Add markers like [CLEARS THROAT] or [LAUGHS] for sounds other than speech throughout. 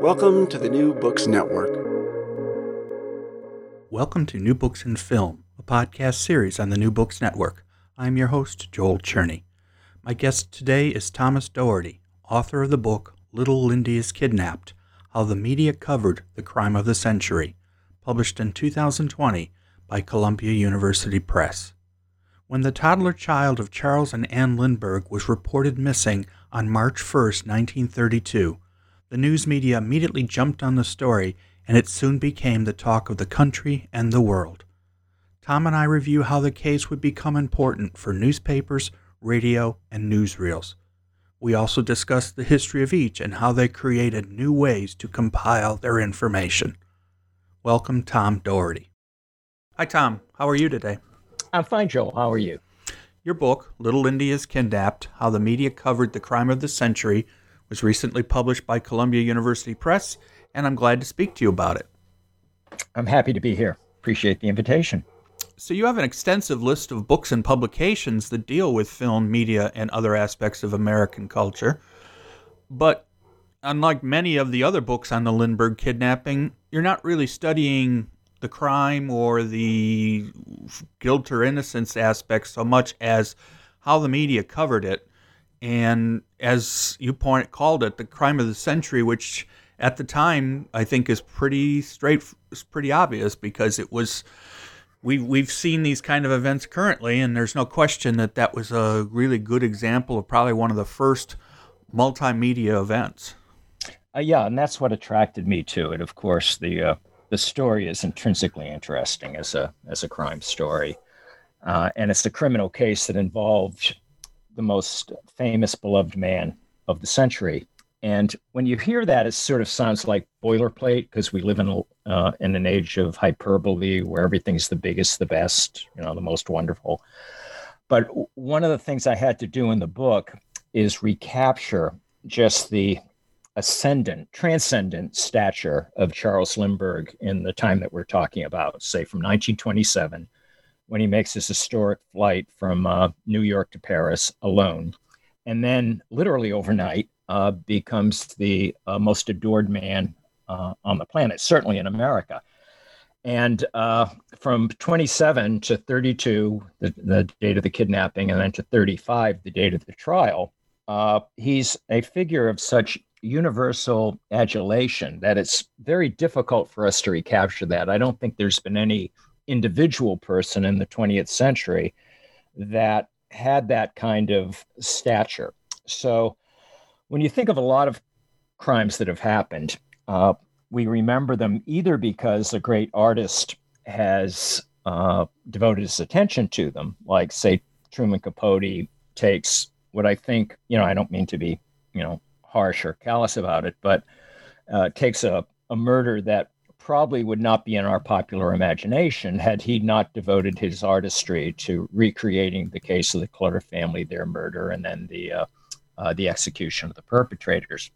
Welcome to the New Books Network. Welcome to New Books in Film, a podcast series on the New Books Network. I'm your host, Joel Cherney. My guest today is Thomas Doherty, author of the book Little Lindy is Kidnapped How the Media Covered the Crime of the Century, published in 2020 by Columbia University Press. When the toddler child of Charles and Anne Lindbergh was reported missing on March 1, 1932, the news media immediately jumped on the story and it soon became the talk of the country and the world. Tom and I review how the case would become important for newspapers, radio, and newsreels. We also discuss the history of each and how they created new ways to compile their information. Welcome, Tom Doherty. Hi, Tom. How are you today? I'm fine, Joe. How are you? Your book, Little Lindy is Kidnapped How the Media Covered the Crime of the Century, was recently published by Columbia University Press, and I'm glad to speak to you about it. I'm happy to be here. Appreciate the invitation. So, you have an extensive list of books and publications that deal with film, media, and other aspects of American culture. But unlike many of the other books on the Lindbergh kidnapping, you're not really studying the crime or the guilt or innocence aspects so much as how the media covered it. And as you point called it, the crime of the century, which at the time I think is pretty straight, pretty obvious because it was we've we've seen these kind of events currently, and there's no question that that was a really good example of probably one of the first multimedia events. Uh, yeah, and that's what attracted me to it. Of course, the uh, the story is intrinsically interesting as a as a crime story, uh, and it's a criminal case that involved the most famous, beloved man of the century. And when you hear that, it sort of sounds like boilerplate because we live in uh, in an age of hyperbole where everything's the biggest, the best, you know, the most wonderful. But one of the things I had to do in the book is recapture just the ascendant, transcendent stature of Charles Lindbergh in the time that we're talking about, say from 1927, when he makes his historic flight from uh, New York to Paris alone. And then, literally overnight, uh, becomes the uh, most adored man uh, on the planet, certainly in America. And uh, from 27 to 32, the, the, date of the kidnapping, and then to 35, the date of the trial, uh, he's a figure of such universal adulation that it's very difficult for us to recapture that. I don't think there's been any individual person in the 20th century that had that kind of stature. So when you think of a lot of crimes that have happened, uh, we remember them either because a great artist has uh, devoted his attention to them, like, say, Truman Capote takes what I think, you know, I don't mean to be, you know, harsh or callous about it, but uh, takes a, a murder that probably would not be in our popular imagination had he not devoted his artistry to recreating the case of the Clutter family, their murder, and then the uh, uh, the execution of the perpetrators.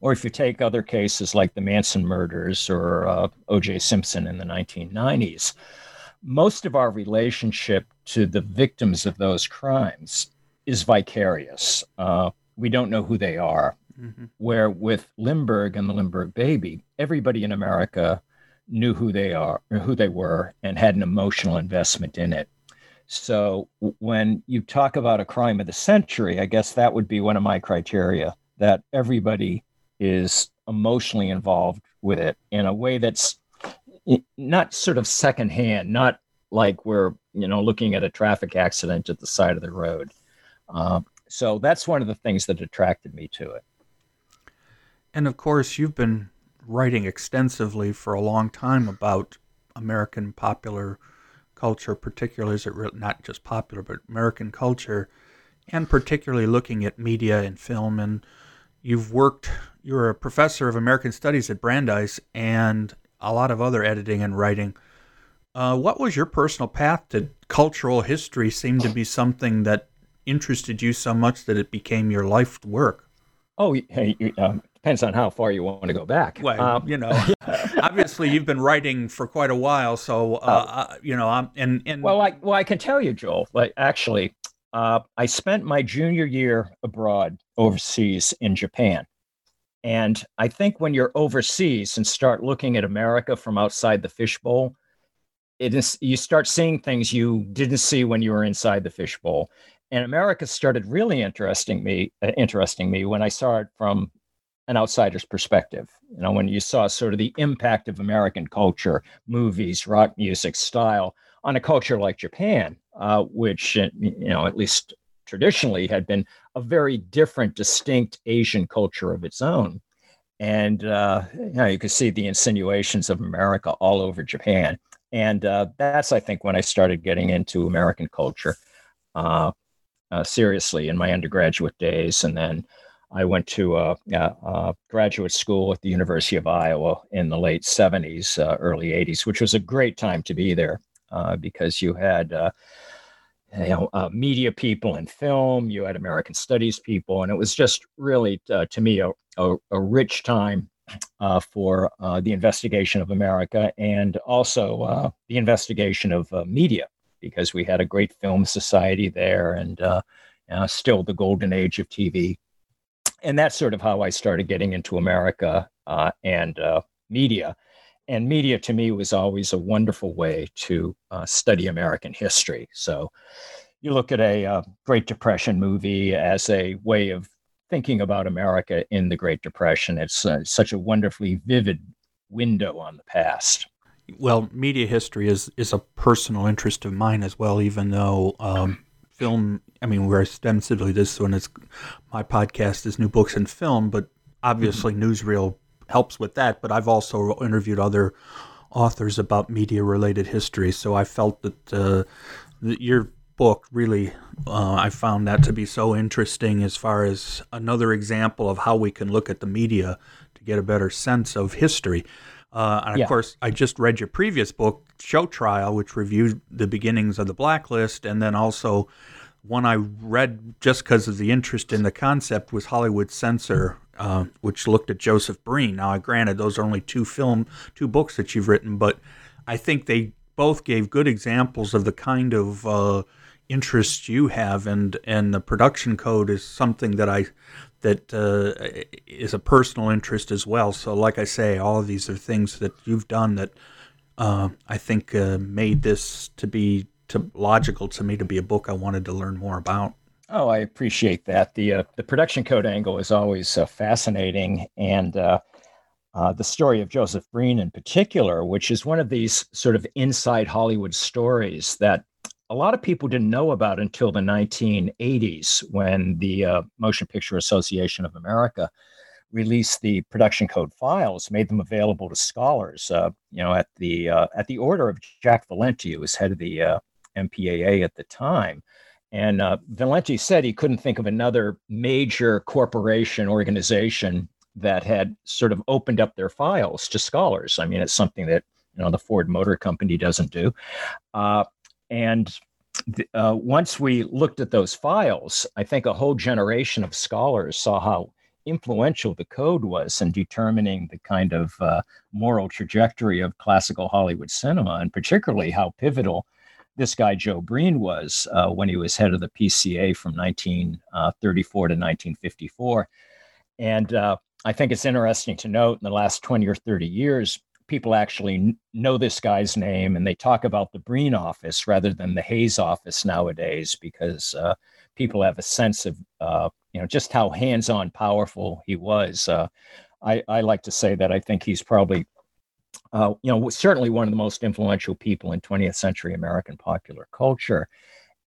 Or if you take other cases like the Manson murders or uh, O.J. Simpson in the 1990s, most of our relationship to the victims of those crimes is vicarious. Uh, we don't know who they are. Mm-hmm. Where with Lindbergh and the Lindbergh baby, everybody in America knew who they are, who they were, and had an emotional investment in it. So when you talk about a crime of the century, I guess that would be one of my criteria that everybody is emotionally involved with it in a way that's not sort of secondhand, not like we're you know looking at a traffic accident at the side of the road. Uh, so that's one of the things that attracted me to it. And of course, you've been writing extensively for a long time about American popular culture, particularly as it re- not just popular, but American culture, and particularly looking at media and film. And you've worked, you're a professor of American Studies at Brandeis and a lot of other editing and writing. Uh, what was your personal path to cultural history? Seemed to be something that interested you so much that it became your life work. Oh, hey, um, depends on how far you want to go back. Well, um, you know, [LAUGHS] obviously you've been writing for quite a while, so uh, uh, you know, I'm and and well, I well, I can tell you, Joel. Like actually, uh, I spent my junior year abroad overseas in Japan, and I think when you're overseas and start looking at America from outside the fishbowl, it is you start seeing things you didn't see when you were inside the fishbowl. And America started really interesting me, uh, interesting me when I saw it from an outsider's perspective. You know, when you saw sort of the impact of American culture, movies, rock music, style on a culture like Japan, uh, which, uh, you know, at least traditionally had been a very different, distinct Asian culture of its own. And, uh, you know, you could see the insinuations of America all over Japan. And uh, that's, I think, when I started getting into American culture uh, uh, seriously in my undergraduate days. And then I went to a, graduate school at the University of Iowa in the late 70s, uh, early 80s, which was a great time to be there uh, because you had uh, you know, uh, media people and film, you had American studies people, and it was just really, uh, to me, a, a, a rich time uh, for the investigation of America and also the investigation of media because we had a great film society there and still the golden age of TV and that's sort of how I started getting into America uh, and uh, media. And media to me was always a wonderful way to uh, study American history. So you look at a uh, Great Depression movie as a way of thinking about America in the Great Depression. It's uh, such a wonderfully vivid window on the past. Well, media history is is a personal interest of mine as well, even though um, film. I mean, we're ostensibly this one is my podcast is new books and film, but obviously mm-hmm. newsreel helps with that. But I've also interviewed other authors about media related history, so I felt that, uh, that your book really uh, I found that to be so interesting as far as another example of how we can look at the media to get a better sense of history. Uh, and of yeah. course, I just read your previous book, Show Trial, which reviewed the beginnings of the blacklist, and then also one I read just because of the interest in the concept was Hollywood Censor, uh, which looked at Joseph Breen. Now, granted, those are only two film, two books that you've written, but I think they both gave good examples of the kind of uh, interests you have, and and the production code is something that I that uh, is a personal interest as well. So, like I say, all of these are things that you've done that uh, I think uh, made this to be to logical to me to be a book I wanted to learn more about. Oh, I appreciate that. The uh, the production code angle is always uh, fascinating, and uh, the story of Joseph Breen in particular, which is one of these sort of inside Hollywood stories that a lot of people didn't know about until the 1980s when the uh, Motion Picture Association of America released the production code files, made them available to scholars. Uh, you know, at the uh, at the order of Jack Valenti, who was head of the uh, MPAA at the time. And uh, Valenti said he couldn't think of another major corporation organization that had sort of opened up their files to scholars. I mean, it's something that you know the Ford Motor Company doesn't do. Uh, and uh, once we looked at those files, I think a whole generation of scholars saw how influential the code was in determining the kind of uh, moral trajectory of classical Hollywood cinema, and particularly how pivotal this guy Joe Breen was uh, when he was head of the PCA from 1934 uh, to 1954. And uh, I think it's interesting to note in the last 20 or 30 years, people actually know this guy's name and they talk about the Breen office rather than the Hays office nowadays because uh, people have a sense of uh, you know just how hands-on powerful he was. Uh, I, I like to say that I think he's probably, uh, you know, certainly one of the most influential people in 20th century American popular culture.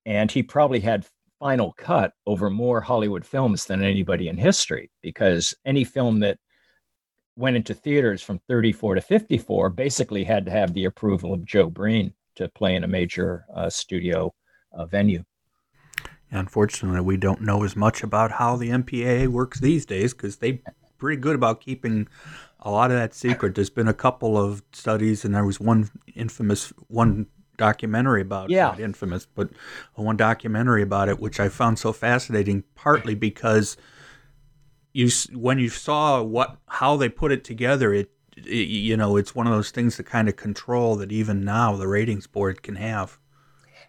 And he probably had final cut over more Hollywood films than anybody in history because any film that went into theaters from 34 to 54 basically had to have the approval of Joe Breen to play in a major uh, studio uh, venue. Unfortunately, we don't know as much about how the MPAA works these days because they're pretty good about keeping a lot of that secret. There's been a couple of studies, and there was one infamous one documentary about yeah. it, infamous, but one documentary about it, which I found so fascinating, partly because you when you saw what how they put it together, it, it you know it's one of those things that kind of control that even now the ratings board can have.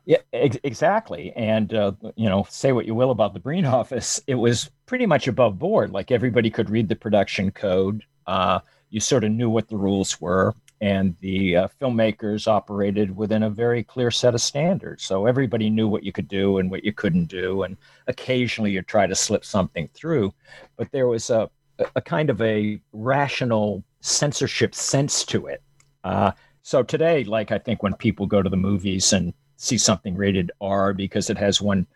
Yeah, ex- exactly. And, uh, you know, say what you will about the Breen [LAUGHS] office, it was pretty much above board. Like everybody could read the production code. Uh, you sort of knew what the rules were. And the uh, filmmakers operated within a very clear set of standards. So everybody knew what you could do and what you couldn't do. And occasionally you try to slip something through. But there was a, a kind of a rational censorship sense to it. Uh, so today, like I think when people go to the movies and see something rated R because it has one,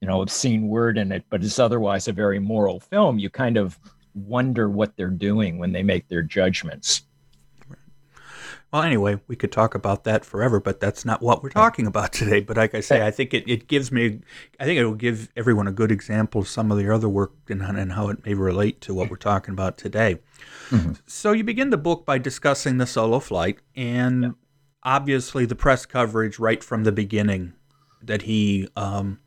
you know, obscene word in it, but it's otherwise a very moral film, you kind of wonder what they're doing when they make their judgments. Well, anyway, we could talk about that forever, but that's not what we're talking about today. But like I say, I think it, it gives me, I think it will give everyone a good example of some of the other work and, and how it may relate to what we're talking about today. Mm-hmm. So you begin the book by discussing the solo flight, and yeah obviously the press coverage right from the beginning that he um,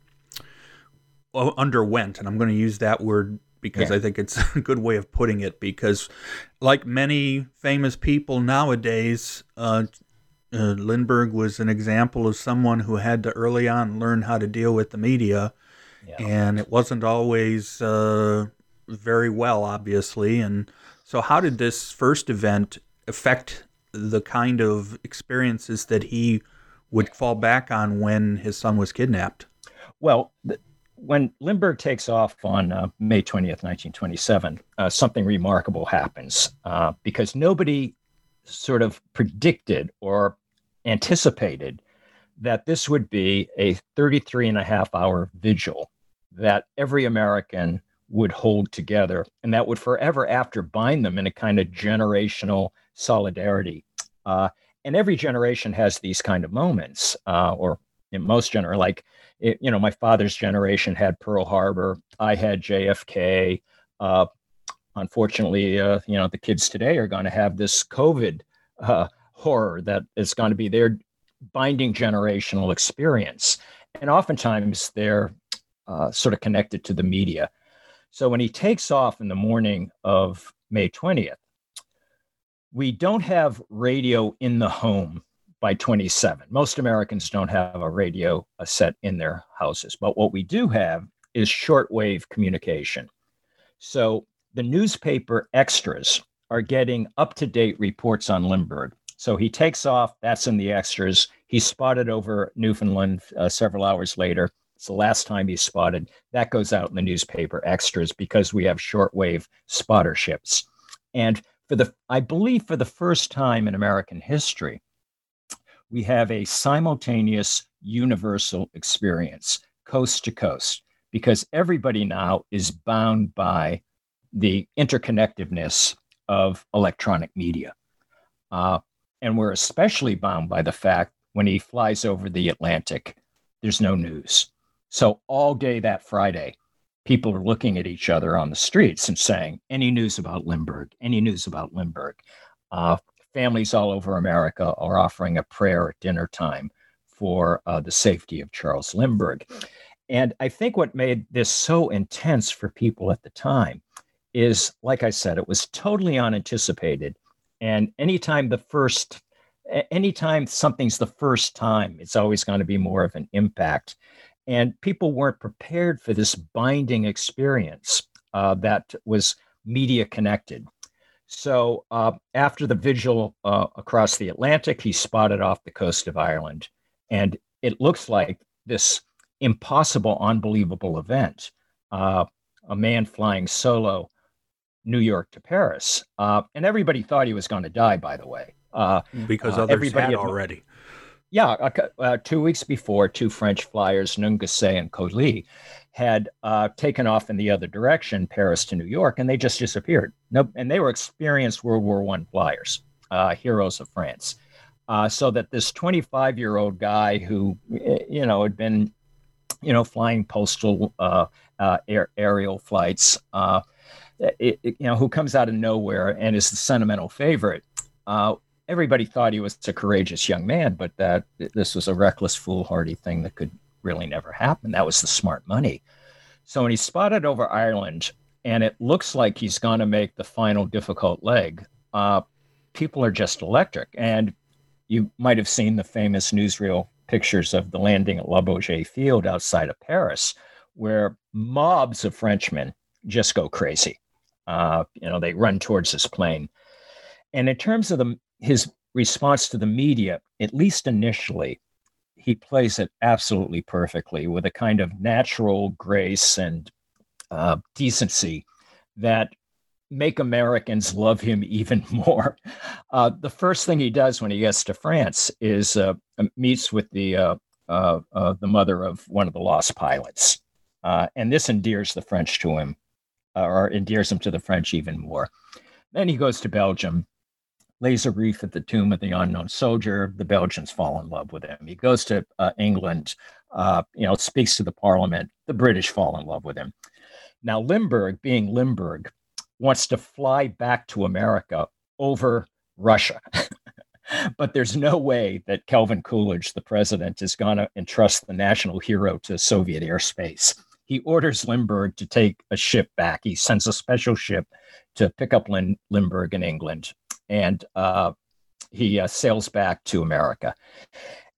underwent, and I'm going to use that word because yeah. I think it's [LAUGHS] a good way of putting it. Because, like many famous people nowadays, uh, uh, Lindbergh was an example of someone who had to early on learn how to deal with the media, yeah. and it wasn't always uh, very well, obviously. And so, how did this first event affect the kind of experiences that he would fall back on when his son was kidnapped? Well, th- when Lindbergh takes off on uh, May 20th, 1927, uh, something remarkable happens uh, because nobody sort of predicted or anticipated that this would be a 33 and a half hour vigil that every American would hold together and that would forever after bind them in a kind of generational solidarity. Uh, and every generation has these kind of moments, uh, or in most gener like it, you know, my father's generation had Pearl Harbor. I had JFK. Uh, unfortunately, uh, you know, the kids today are going to have this COVID uh, horror that is going to be their binding generational experience, and oftentimes they're uh, sort of connected to the media. So when he takes off in the morning of May 20th, we don't have radio in the home by 27. Most Americans don't have a radio set in their houses, but what we do have is shortwave communication. So the newspaper extras are getting up to date reports on Lindbergh. So he takes off, that's in the extras. He's spotted over Newfoundland uh, several hours later. It's the last time he's spotted. That goes out in the newspaper extras because we have shortwave spotterships. And for the, I believe, for the first time in American history, we have a simultaneous universal experience, coast to coast, because everybody now is bound by the interconnectedness of electronic media. Uh, and we're especially bound by the fact when he flies over the Atlantic, there's no news. So all day that Friday, people are looking at each other on the streets and saying, Any news about Lindbergh? Any news about Lindbergh? Uh, families all over America are offering a prayer at dinner time for uh, the safety of Charles Lindbergh. And I think what made this so intense for people at the time is, like I said, it was totally unanticipated. And anytime the first, anytime something's the first time, it's always going to be more of an impact. And people weren't prepared for this binding experience uh, that was media connected. So uh, after the vigil uh, across the Atlantic, he spotted off the coast of Ireland. And it looks like this impossible, unbelievable event. Uh, a man flying solo New York to Paris. Uh, and everybody thought he was going to die, by the way. Uh, because others everybody had already. Yeah, uh, two weeks before, two French flyers, Nungesser and Coli, had uh, taken off in the other direction, Paris to New York, and they just disappeared. Nope, and they were experienced World War One flyers, uh, heroes of France. Uh, so that this 25 year old guy who, you know, had been, you know, flying postal uh, uh, air, aerial flights, it, it, you know, who comes out of nowhere and is the sentimental favorite everybody thought he was a courageous young man, but that this was a reckless, foolhardy thing that could really never happened. That was the smart money. So when he's spotted over Ireland, and it looks like he's going to make the final difficult leg, uh, people are just electric. And you might have seen the famous newsreel pictures of the landing at La Bourget Field outside of Paris, where mobs of Frenchmen just go crazy. Uh, you know, they run towards this plane. And in terms of the his response to the media, at least initially, he plays it absolutely perfectly with a kind of natural grace and uh, decency that make Americans love him [LAUGHS] even more. Uh, the first thing he does when he gets to France is uh, meets with the uh, uh, uh, the mother of one of the lost pilots, and this endears the French to him, or endears him to the French even more. Then he goes to Belgium lays a wreath at the tomb of the unknown soldier. The Belgians fall in love with him. He goes to uh, England, uh, you know, speaks to the parliament. The British fall in love with him. Now, Lindbergh, being Lindbergh, wants to fly back to America over Russia. [LAUGHS] but there's no way that Calvin Coolidge, the president, is going to entrust the national hero to Soviet airspace. He orders Lindbergh to take a ship back. He sends a special ship to pick up Lin- Lindbergh in England and uh, he uh, sails back to America.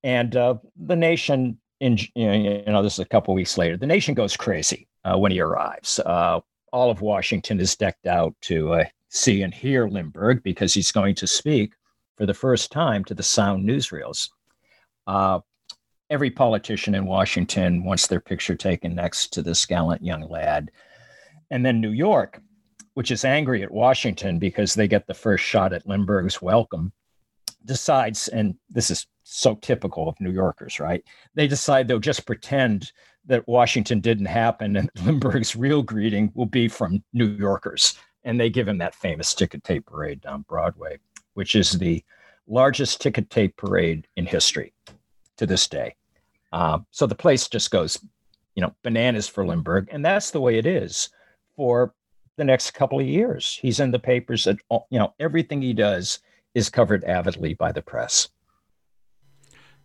And uh, the nation, in you know, this is a couple weeks later, the nation goes crazy uh, when he arrives. Uh, all of Washington is decked out to uh, see and hear Lindbergh because he's going to speak for the first time to the sound newsreels. every politician in Washington wants their picture taken next to this gallant young lad. And then New York, which is angry at Washington because they get the first shot at Lindbergh's welcome, decides, and this is so typical of New Yorkers, right? They decide they'll just pretend that Washington didn't happen and [LAUGHS] Lindbergh's real greeting will be from New Yorkers. And they give him that famous ticker tape parade down Broadway, which is the largest ticker tape parade in history to this day. Uh, so the place just goes, you know, bananas for Lindbergh. And that's the way it is for the next couple of years. He's in the papers that uh, you know everything he does is covered avidly by the press.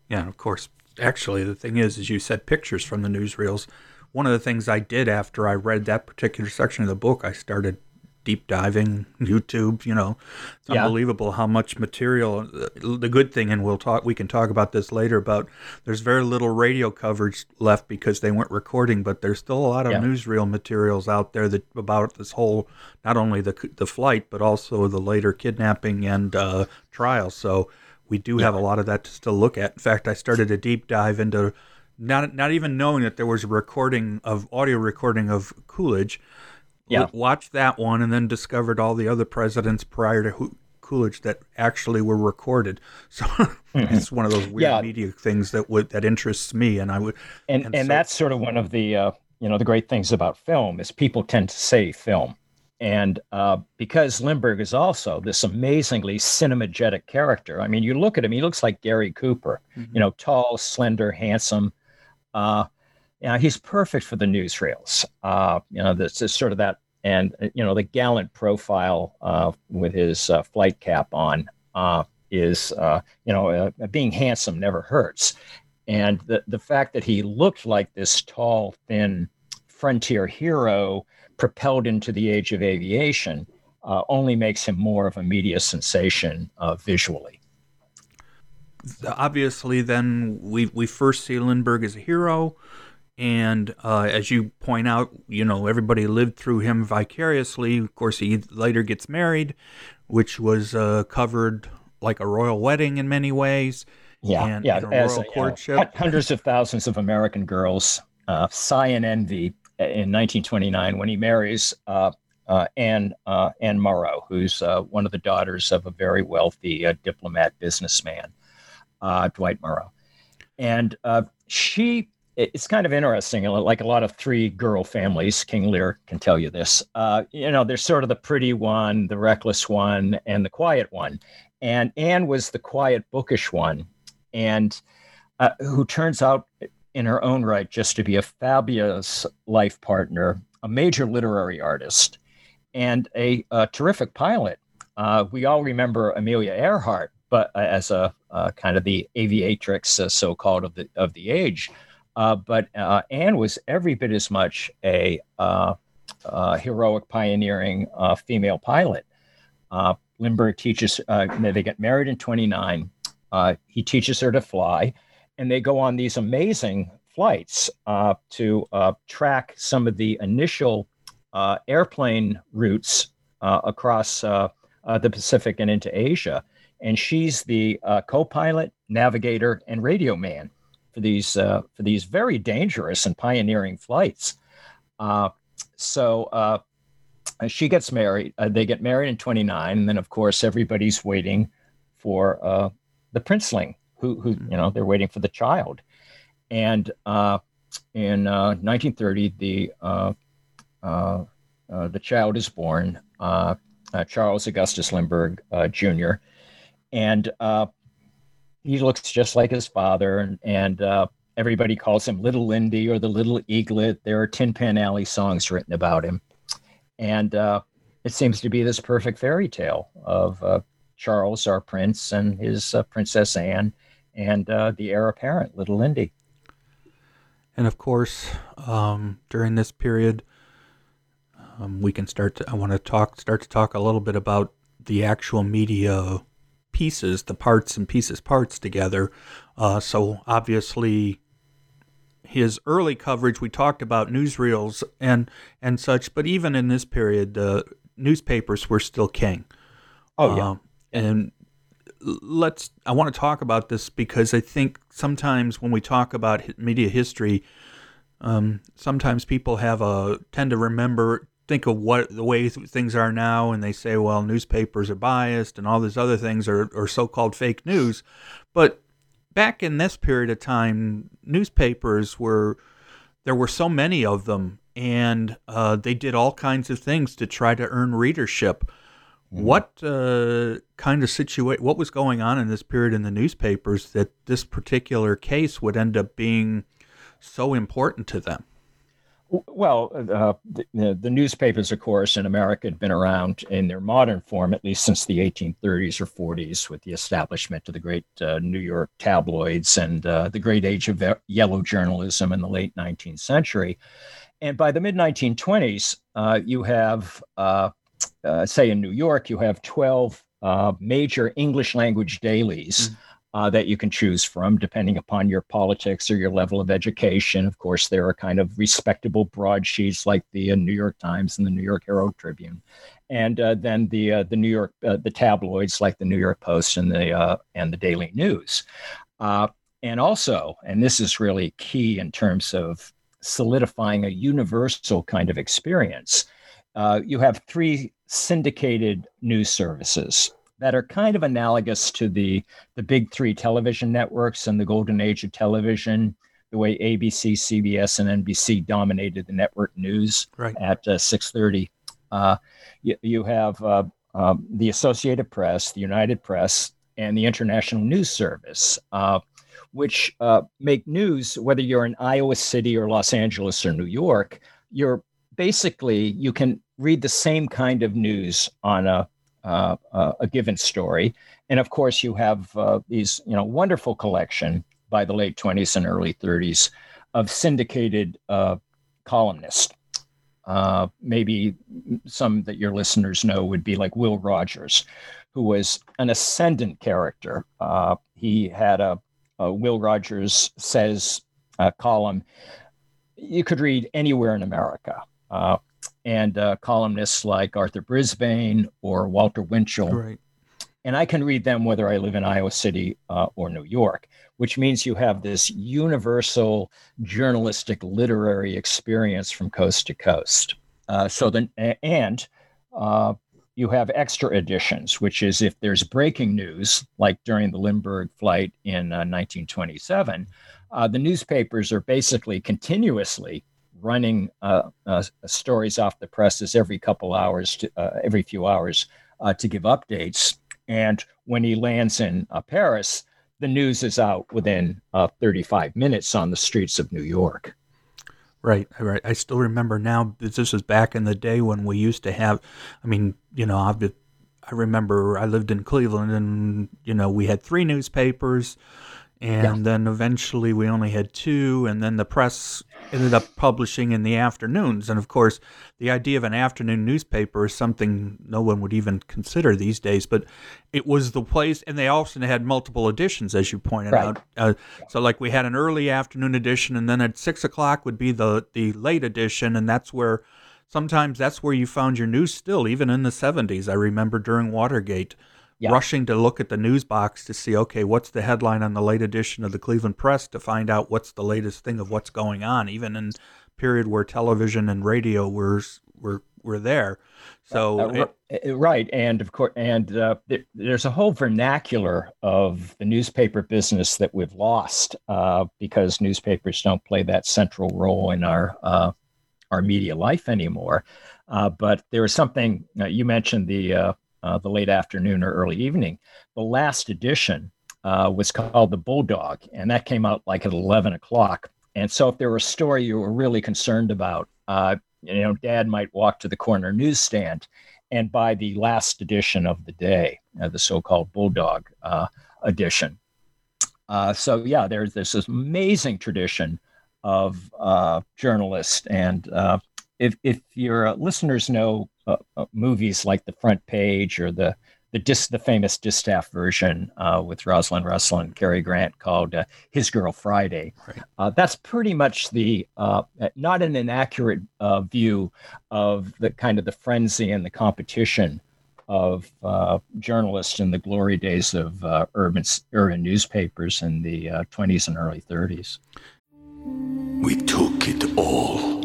Yeah, of course. Actually, the thing is, as you said, pictures from the newsreels. One of the things I did after I read that particular section of the book, I started deep diving YouTube. You know, it's yeah. unbelievable how much material. The good thing, and we'll talk. We can talk about this later. About there's very little radio coverage left because they weren't recording, but there's still a lot of yeah. newsreel materials out there that about this whole not only the the flight but also the later kidnapping and uh, trial. So we do yeah. have a lot of that to still look at. In fact, I started a deep dive into not not even knowing that there was a recording of audio recording of Coolidge yeah. watched that one and then discovered all the other presidents prior to Coolidge that actually were recorded. [LAUGHS] So mm-hmm. it's one of those weird yeah. media things that would that interests me, and I would. And and, and so, that's sort of one of the uh, you know the great things about film is people tend to say film, and uh, because Lindbergh is also this amazingly cinemagetic character. I mean, you look at him; he looks like Gary Cooper. Mm-hmm. You know, tall, slender, handsome. Uh, you know, he's perfect for the newsreels. Uh, you know, this is sort of that, and you know, the gallant profile uh, with his uh, flight cap on uh, is, uh, you know, uh, being handsome never hurts, and the the fact that he looked like this tall, thin frontier hero propelled into the age of aviation only makes him more of a media sensation visually obviously then we we first see Lindbergh as a hero. And uh, as you point out, you know, everybody lived through him vicariously. Of course, he later gets married, which was uh, covered like a royal wedding in many ways. Yeah, and, yeah. as, royal courtship. Know, hundreds of thousands of American girls uh, sigh and envy in 1929 when he marries uh, uh, Anne uh, Anne Morrow, who's uh, one of the daughters of a very wealthy uh, diplomat businessman, uh, Dwight Morrow, and uh, she. It's kind of interesting. Like a lot of three girl families, King Lear can tell you this. you know, there's sort of the pretty one, the reckless one, and the quiet one. And Anne was the quiet, bookish one, and who turns out in her own right just to be a fabulous life partner, a major literary artist, and a, a terrific pilot. Uh, we all remember Amelia Earhart, but uh, as a uh, kind of the aviatrix, uh, so-called of the of the age. Uh, but uh, Anne was every bit as much a heroic, pioneering female pilot. Lindbergh teaches. they get married in 29. he teaches her to fly, and they go on these amazing flights to track some of the initial uh, airplane routes uh, across uh, uh, the Pacific and into Asia. And she's the uh, co-pilot, navigator, and radio man for these uh, for these very dangerous and pioneering flights. Uh, so uh, she gets married. Uh, they get married in 29, and then of course everybody's waiting for the princeling, who who mm-hmm. you know they're waiting for the child. And in 1930, the uh, uh, the child is born, uh, Charles Augustus Lindbergh Jr., and he looks just like his father, and, and everybody calls him Little Lindy or the Little Eaglet. There are Tin Pan Alley songs written about him, and it seems to be this perfect fairy tale of uh, Charles, our prince, and his uh, Princess Anne, and uh, the heir apparent, little Lindy. And of course, um, during this period, um, we can start to, I want to talk, start to talk a little bit about the actual media pieces, the parts and pieces, parts together. Uh, so obviously, his early coverage, we talked about newsreels and and such, but even in this period, the newspapers were still king. Oh yeah, um, and let's. I want to talk about this because I think sometimes when we talk about media history, um, sometimes people have a tend to remember think of what the way things are now and they say well newspapers are biased and all these other things are, are so-called fake news. But back in this period of time newspapers were there were so many of them and uh, they did all kinds of things to try to earn readership. Mm-hmm. what uh, kind of situation what was going on in this period in the newspapers that this particular case would end up being so important to them well, uh, the, the, newspapers, of course, in America had been around in their modern form at least since the 1830s or 40s, with the establishment of the great uh, New York tabloids and uh, the great age of yellow journalism in the late 19th century. And by the mid 1920s, uh, you have, uh, uh, say, in New York, you have 12 major English language dailies. Mm uh, that you can choose from, depending upon your politics or your level of education. Of course, there are kind of respectable broadsheets like the uh, New York Times and the New York Herald Tribune, and uh, then the uh, the New York uh, the tabloids like the New York Post and the uh, and the Daily News, and also, and this is really key in terms of solidifying a universal kind of experience. you have three syndicated news services that are kind of analogous to the the big three television networks and the golden age of television the way abc cbs and nbc dominated the network news right. at uh, 6.30 uh, you, you, have uh, um, the associated press the united press and the international news service uh, which uh, make news whether you're in iowa city or los angeles or new york you're basically you can read the same kind of news on a uh, uh, a given story. And of course, you have uh, these, you know, wonderful collection by the late 20s and early 30s of syndicated uh, columnists. Uh, maybe some that your listeners know would be like Will Rogers, who was an ascendant character. Uh, he had a, a, Will Rogers says column you could read anywhere in America and uh, columnists like Arthur Brisbane or Walter Winchell. Right. And I can read them whether I live in Iowa City uh, or New York, which means you have this universal journalistic literary experience from coast to coast. Uh, so then, and uh, you have extra editions, which is if there's breaking news, like during the Lindbergh flight in 1927, uh, uh, the newspapers are basically continuously running uh, uh, stories off the presses every couple hours, to, every few hours, to give updates. And when he lands in Paris, the news is out within 35 minutes on the streets of New York. Right, right. I still remember now. This was back in the day when we used to have. I mean, you know, I've, I remember I lived in Cleveland, and you know, we had three newspapers and yeah. then eventually we only had two and then the press ended up publishing in the afternoons. And of course the idea of an afternoon newspaper is something no one would even consider these days but it was the place and they often had multiple editions as you pointed right. out. Uh, so like we had an early afternoon edition and then at six o'clock would be the the late edition and that's where sometimes that's where you found your news still even in the 70s i remember during watergate yeah. rushing to look at the news box to see, okay, what's the headline on the late edition of the Cleveland Press to find out what's the latest thing of what's going on, even in period where television and radio were were were there. So uh, it, uh, right, and of course, and uh, there's a whole vernacular of the newspaper business that we've lost uh, because newspapers don't play that central role in our uh, our media life anymore. Uh, but there was something you mentioned the uh, the late afternoon or early evening. The last edition uh, was called The Bulldog, and that came out like at 11 o'clock. And so, if there were a story you were really concerned about, uh, you know, Dad might walk to the corner newsstand and buy the last edition of the day, uh, the so-called Bulldog uh, edition. Uh, so, yeah, there's, there's this amazing tradition of journalists and if if your listeners know uh, uh, movies like The Front Page or the the dis, the famous Distaff version uh, with Rosalind Russell and Cary Grant called uh, His Girl Friday. Right. Uh, that's pretty much the uh, not an inaccurate view of the kind of the frenzy and the competition of journalists in the glory days of urban urban newspapers in the 20s and early 30s. We took it all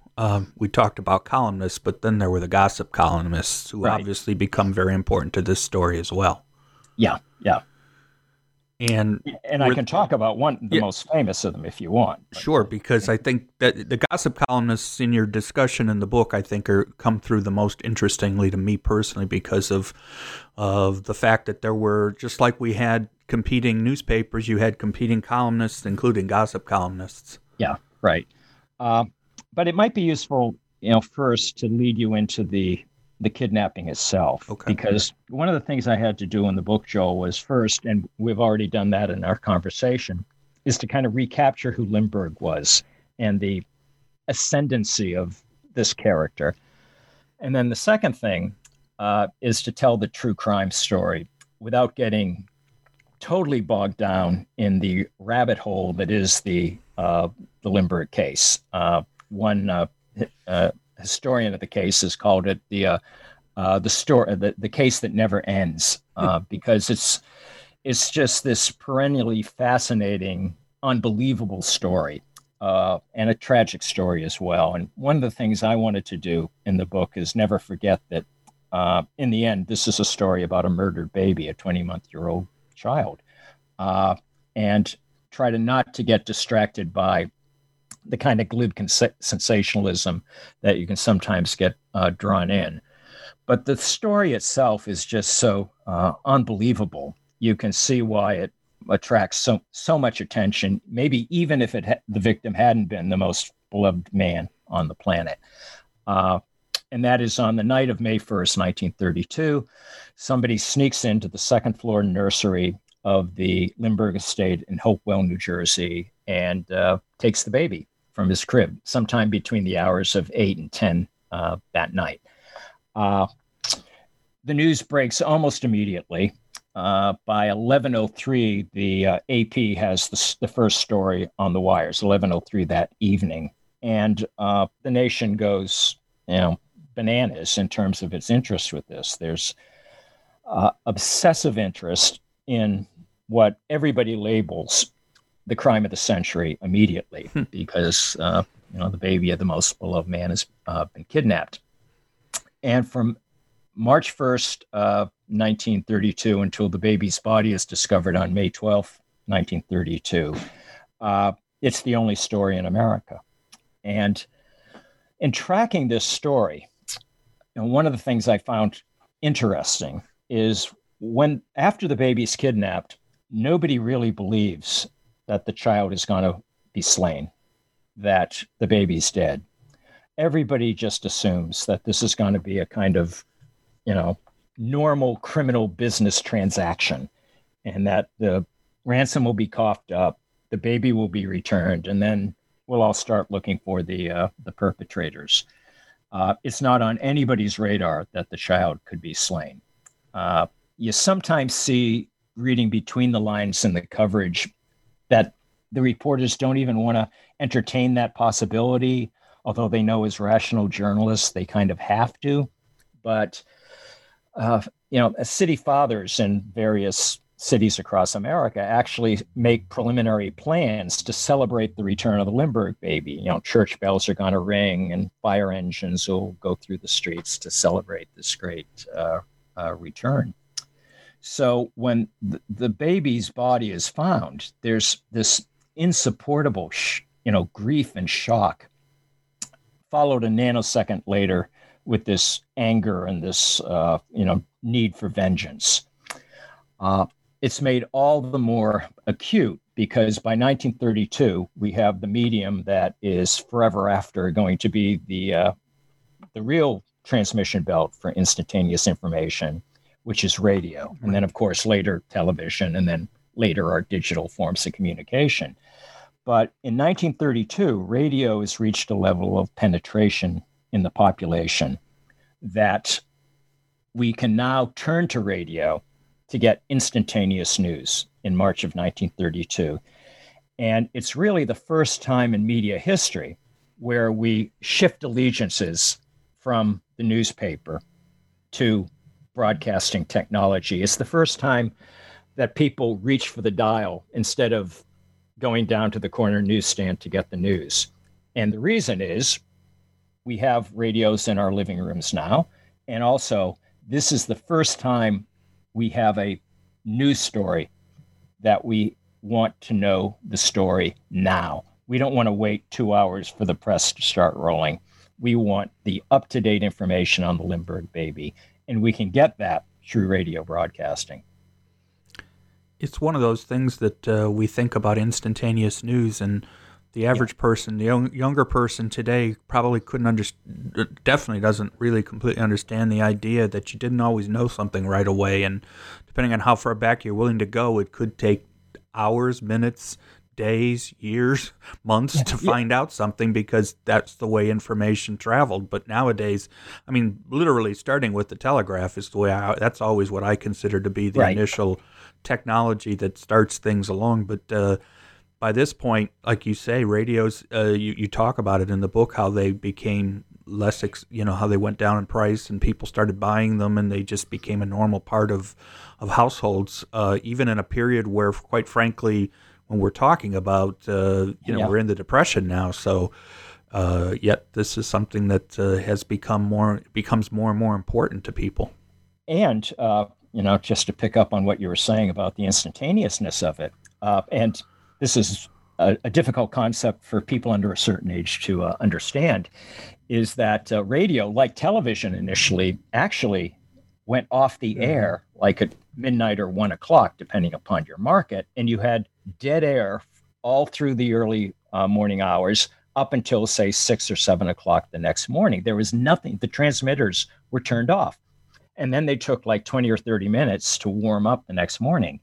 um, we talked about columnists, but then there were the gossip columnists who right. obviously become very important to this story as well. Yeah, yeah. And and I can talk about one the yeah, most famous of them if you want. Sure, because I think that the gossip columnists in your discussion in the book I think are come through the most interestingly to me personally because of of the fact that there were just like we had competing newspapers, you had competing columnists, including gossip columnists. Yeah, right. Uh, but it might be useful, you know, first to lead you into the the kidnapping itself. Okay. Because one of the things I had to do in the book, Joel, was first, and we've already done that in our conversation, is to kind of recapture who Lindbergh was and the ascendancy of this character. And then the second thing uh, is to tell the true crime story without getting totally bogged down in the rabbit hole that is the uh, the Lindbergh case. Uh, one uh, uh, historian of the case has called it the uh, uh the story the, the case that never ends uh, because it's it's just this perennially fascinating unbelievable story uh, and a tragic story as well. And one of the things i wanted to do in the book is never forget that in the end this is a story about a murdered baby a 20 month year old child and try to not to get distracted by the kind of glib sensationalism that you can sometimes get uh, drawn in. But the story itself is just so uh, unbelievable. You can see why it attracts so so much attention. Maybe even if it ha- the victim hadn't been the most beloved man on the planet. Uh, and that is on the night of May 1st, 1932. Somebody sneaks into the second floor nursery of the Lindbergh estate in Hopewell, New Jersey, and uh, takes the baby from his crib sometime between the hours of 8 and 10 uh, that night. Uh, the news breaks almost immediately. Uh, by 11:03, the uh, AP has the, the, first story on the wires. 11:03 that evening, and uh, the nation goes, you know, bananas in terms of its interest with this. There's uh, obsessive interest in what everybody labels the crime of the century immediately, hmm. because uh, you know the baby of the most beloved man has uh, been kidnapped, and from March 1st, uh, 1932, until the baby's body is discovered on May 12th, 1932. Uh, it's the only story in America. And in tracking this story, you know, one of the things I found interesting is when, after the baby's kidnapped, nobody really believes that the child is going to be slain, that the baby's dead. Everybody just assumes that this is going to be a kind of you know, normal criminal business transaction and that the ransom will be coughed up, the baby will be returned, and then we'll all start looking for the uh, the perpetrators. Uh, it's not on anybody's radar that the child could be slain. Uh, you sometimes see reading between the lines in the coverage that the reporters don't even want to entertain that possibility, although they know as rational journalists they kind of have to. But uh, you know, city fathers in various cities across America actually make preliminary plans to celebrate the return of the Lindbergh baby. You know, church bells are going to ring and fire engines will go through the streets to celebrate this great uh, uh, return. So when the, baby's body is found, there's this insupportable, sh- you know, grief and shock. Followed a nanosecond later with this anger and this uh, you know need for vengeance. Uh, it's made all the more acute because by 1932 we have the medium that is forever after going to be the uh, the real transmission belt for instantaneous information, which is radio, and then of course later television, and then later our digital forms of communication. But in 1932, radio has reached a level of penetration in the population that we can now turn to radio to get instantaneous news in March of 1932. And it's really the first time in media history where we shift allegiances from the newspaper to broadcasting technology. It's the first time that people reach for the dial instead of going down to the corner newsstand to get the news. And the reason is we have radios in our living rooms now. And also, this is the first time we have a news story that we want to know the story now. We don't want to wait two hours for the press to start rolling. We want the up to date information on the Lindbergh baby, and we can get that through radio broadcasting. It's one of those things that uh, we think about instantaneous news, and the average yeah. person, the young, younger person today, probably couldn't understand. Definitely doesn't really completely understand the idea that you didn't always know something right away, and depending on how far back you're willing to go, it could take hours, minutes, days, years, [LAUGHS] months yeah. to find out something because that's the way information traveled. But nowadays, I mean, literally starting with the telegraph is the way I, that's always what I consider to be the right. initial technology that starts things along. But uh, by this point, like you say, radios, uh, you, you talk about it in the book how they became less, ex, you know, how they went down in price and people started buying them and they just became a normal part of, of households, uh, even in a period where, quite frankly, when we're talking about, uh, you know, yeah. we're in the Depression now. So, uh, yet this is something that uh, has become more, becomes more and more important to people. And, uh, you know, just to pick up on what you were saying about the instantaneousness of it, and this is a, a, difficult concept for people under a certain age to uh, understand is that uh, radio, like television initially, actually went off the mm-hmm. air like at midnight or one o'clock, depending upon your market. And you had dead air all through the early uh, morning hours up until, say, six or seven o'clock the next morning. There was nothing, the transmitters were turned off. And then they took like 20 or 30 minutes to warm up the next morning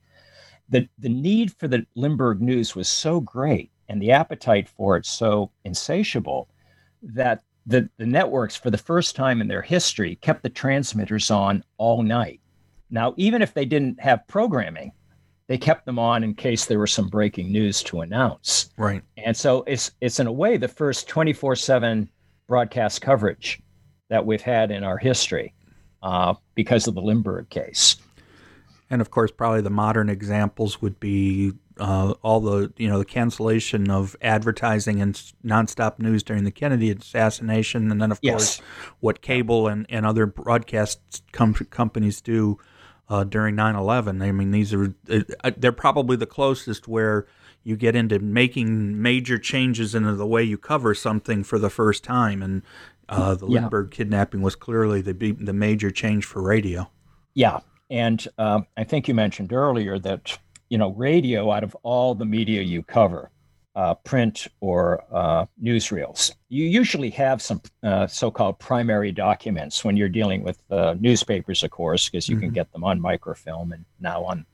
the, the need for the Lindbergh news was so great and the appetite for it so insatiable that the, the networks, for the first time in their history, kept the transmitters on all night. Now, even if they didn't have programming, they kept them on in case there was some breaking news to announce. Right. And so it's it's in a way the first 24/7 broadcast coverage that we've had in our history uh, because of the Lindbergh case. And of course, probably the modern examples would be uh, all the you know the cancellation of advertising and nonstop news during the Kennedy assassination, and then of yes. course what cable and, and other broadcast com- companies do uh, during 9/11. I mean, these are they're probably the closest where you get into making major changes into the way you cover something for the first time, and uh, the yeah. Lindbergh kidnapping was clearly the the major change for radio. Yeah, and uh, I think you mentioned earlier that you know, radio out of all the media you cover, uh, print or uh, newsreels. You usually have some uh, so-called primary documents when you're dealing with uh, newspapers, of course, because you mm-hmm. can get them on microfilm, and now on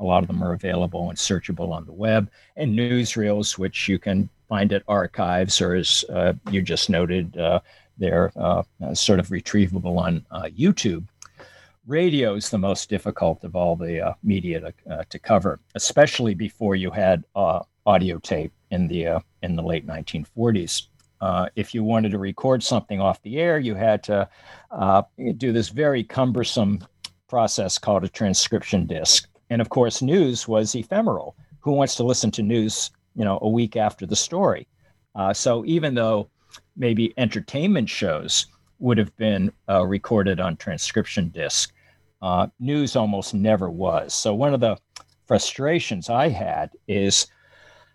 a lot of them are available and searchable on the web, and newsreels, which you can find at archives, or as uh, you just noted, uh, they're sort of retrievable on YouTube radio is the most difficult of all the uh, media to, uh, to cover, especially before you had uh, audio tape in the uh, in the late 1940s. Uh, if you wanted to record something off the air, you had to uh, do this very cumbersome process called a transcription disc. And of course, news was ephemeral. Who wants to listen to news, you know, a week after the story? so even though maybe entertainment shows would have been uh, recorded on transcription disc. Uh, news almost never was. So one of the frustrations I had is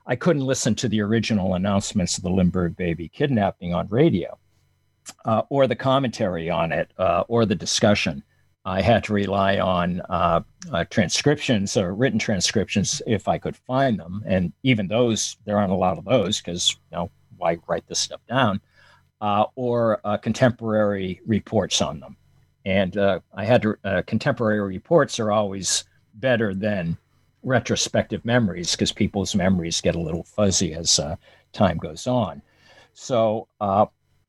I couldn't listen to the original announcements of the Lindbergh baby kidnapping on radio, uh, or the commentary on it, uh, or the discussion. I had to rely on uh, uh, transcriptions or written transcriptions if I could find them, and even those there aren't a lot of those because you know why write this stuff down uh, or uh, contemporary reports on them. And I had to, contemporary reports are always better than retrospective memories because people's memories get a little fuzzy as uh, time goes on. So, uh,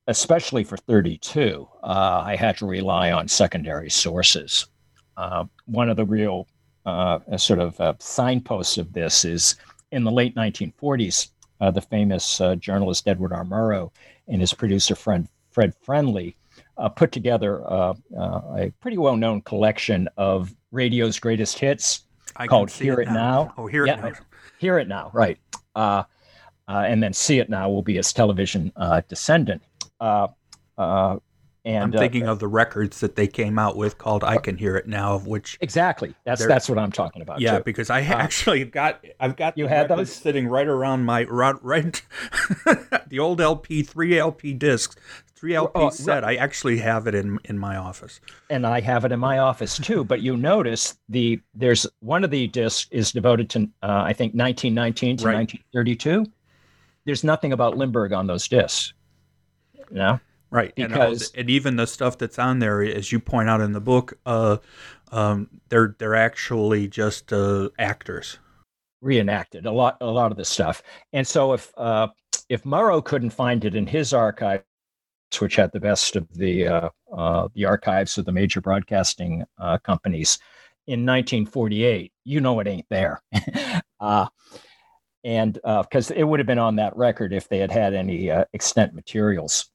especially for 32, I had to rely on secondary sources. one of the real sort of signposts of this is in the late 1940s, the famous journalist Edward R. Murrow and his producer friend Fred Friendly uh, put together uh, uh, a pretty well known collection of radio's greatest hits I called Hear It, now. now. Oh, Hear It Now. Hear It Now, right. Uh, uh, and then See It Now will be his television uh, descendant. And I'm thinking uh, of the records that they came out with called "I Can Hear It Now," of which exactly that's that's what I'm talking about. Yeah, too. because I uh, actually got I've got you had those sitting right around my right, right [LAUGHS] the old LP three LP discs three LP oh, set. Right. I actually have it in in my office, and I have it in my office too. But you notice the there's one of the discs is devoted to uh, I think 1919 to right. 1932. There's nothing about Lindbergh on those discs. You know? Right, because and, and, even the stuff that's on there, as you point out in the book, uh, um, they're they're actually just uh, actors reenacted a lot a lot of this stuff. And so if uh, if Murrow couldn't find it in his archives, which had the best of the uh, uh, the archives of the major broadcasting uh, companies in 1948, you know it ain't there. [LAUGHS] And because it would have been on that record if they had had any extent materials.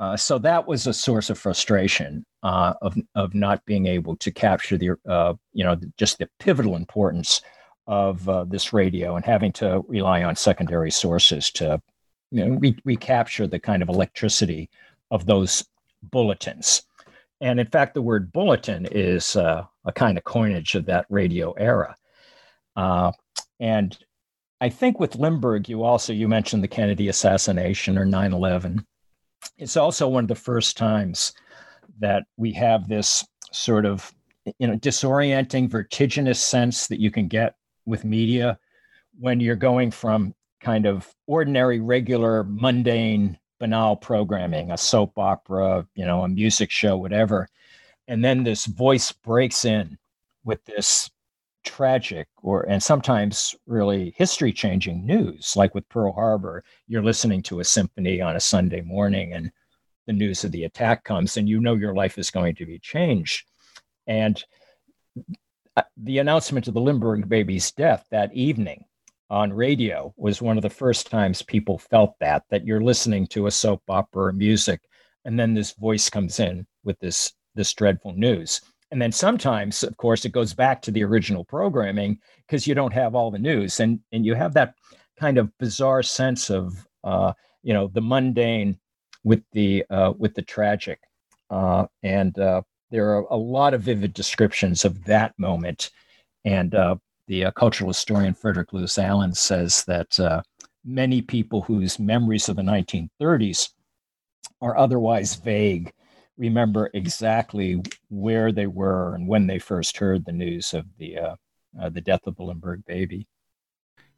Uh, so that was a source of frustration uh, of of not being able to capture the uh, you know just the pivotal importance of this radio and having to rely on secondary sources to you know, we, we capture the kind of electricity of those bulletins. And in fact, the word bulletin is uh, a kind of coinage of that radio era. and I think with Lindbergh, you also you mentioned the Kennedy assassination or 9 11 it's also one of the first times that we have this sort of you know disorienting vertiginous sense that you can get with media when you're going from kind of ordinary regular mundane banal programming a soap opera you know a music show whatever and then this voice breaks in with this tragic or and sometimes really history changing news like with pearl harbor you're listening to a symphony on a sunday morning and the news of the attack comes and you know your life is going to be changed. And uh, the announcement of the Lindbergh baby's death that evening on radio was one of the first times people felt that, that you're listening to a soap opera or music, and then this voice comes in with this, this dreadful news. And then sometimes, of course, it goes back to the original programming because you don't have all the news, and and you have that kind of bizarre sense of uh, you know the mundane with the uh, with the tragic, uh, and uh, there are a lot of vivid descriptions of that moment. And uh, the uh, cultural historian Frederick Lewis Allen says that many people whose memories of the 1930s are otherwise vague remember exactly where they were and when they first heard the news of the uh, uh, the death of the Lindbergh baby.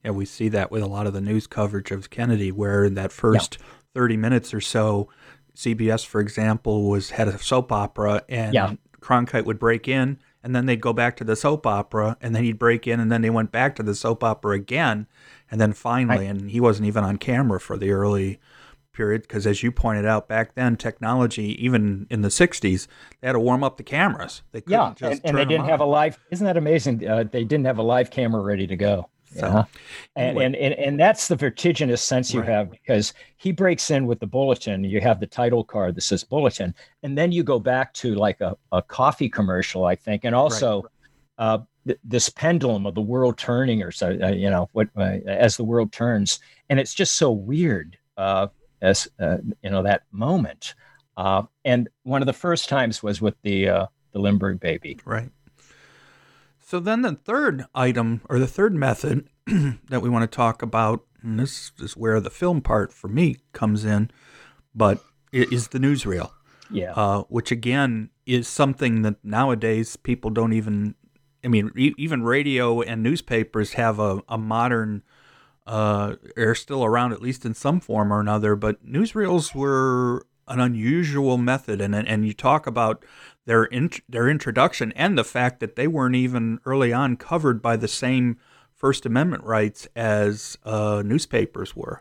Yeah, we see that with a lot of the news coverage of Kennedy, where in that first yeah. thirty minutes or so, CBS, for example, was had a soap opera, and yeah. Cronkite would break in, and then they'd go back to the soap opera, and then he'd break in, and then they went back to the soap opera again, and then finally, and he wasn't even on camera for the early period because as you pointed out back then technology even in the 60s they had to warm up the cameras. They yeah and, and they didn't have a live isn't that amazing? Uh, they didn't have a live camera ready to go so, yeah. and, anyway. and, and and that's the vertiginous sense you right. have because he breaks in with the bulletin you have the title card that says bulletin and then you go back to like a, a coffee commercial i think and also right. uh, th- this pendulum of the world turning or so uh, you know what uh, as the world turns and it's just so weird uh, as uh, you know that moment. Uh, and one of the first times was with the uh, the Lindbergh baby. Right. So then the third item or the third method [CLEARS THROAT] that we want to talk about, and this is where the film part for me comes in, but it is the newsreel. Yeah. Uh, which again is something that nowadays people don't even. I mean, e- even radio and newspapers have a, a modern uh, are still around at least in some form or another. But newsreels were an unusual method, and and you talk about their in, their introduction and the fact that they weren't even early on covered by the same First Amendment rights as uh, newspapers were.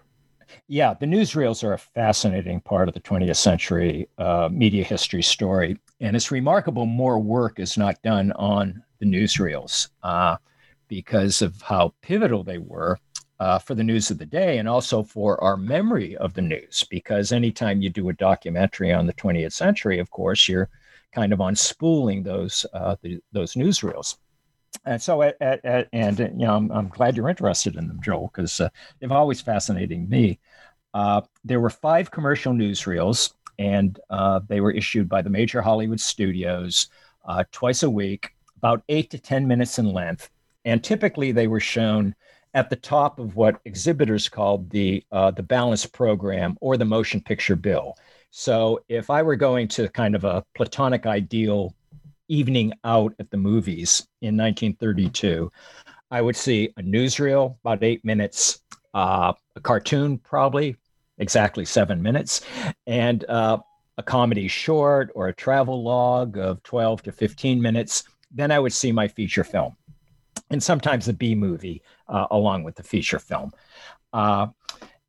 Yeah, the newsreels are a fascinating part of the 20th century uh, media history story, and it's remarkable more work is not done on the newsreels uh, because of how pivotal they were uh, for the news of the day and also for our memory of the news. Because anytime you do a documentary on the 20th century, of course, you're kind of unspooling those uh, the, those newsreels. And so, at, at, at, and you know, I'm, I'm, glad you're interested in them, Joel, because uh, they've always fascinated me. Uh, there were five commercial newsreels, and uh, they were issued by the major Hollywood studios uh, twice a week, about eight to ten minutes in length, and typically they were shown at the top of what exhibitors called the uh, the balance program or the motion picture bill. So if I were going to kind of a platonic ideal evening out at the movies in 1932, I would see a newsreel about eight minutes, uh, a cartoon probably exactly seven minutes, and uh, a comedy short or a travel log of 12 to 15 minutes. Then I would see my feature film and sometimes a B movie uh, along with the feature film. Uh,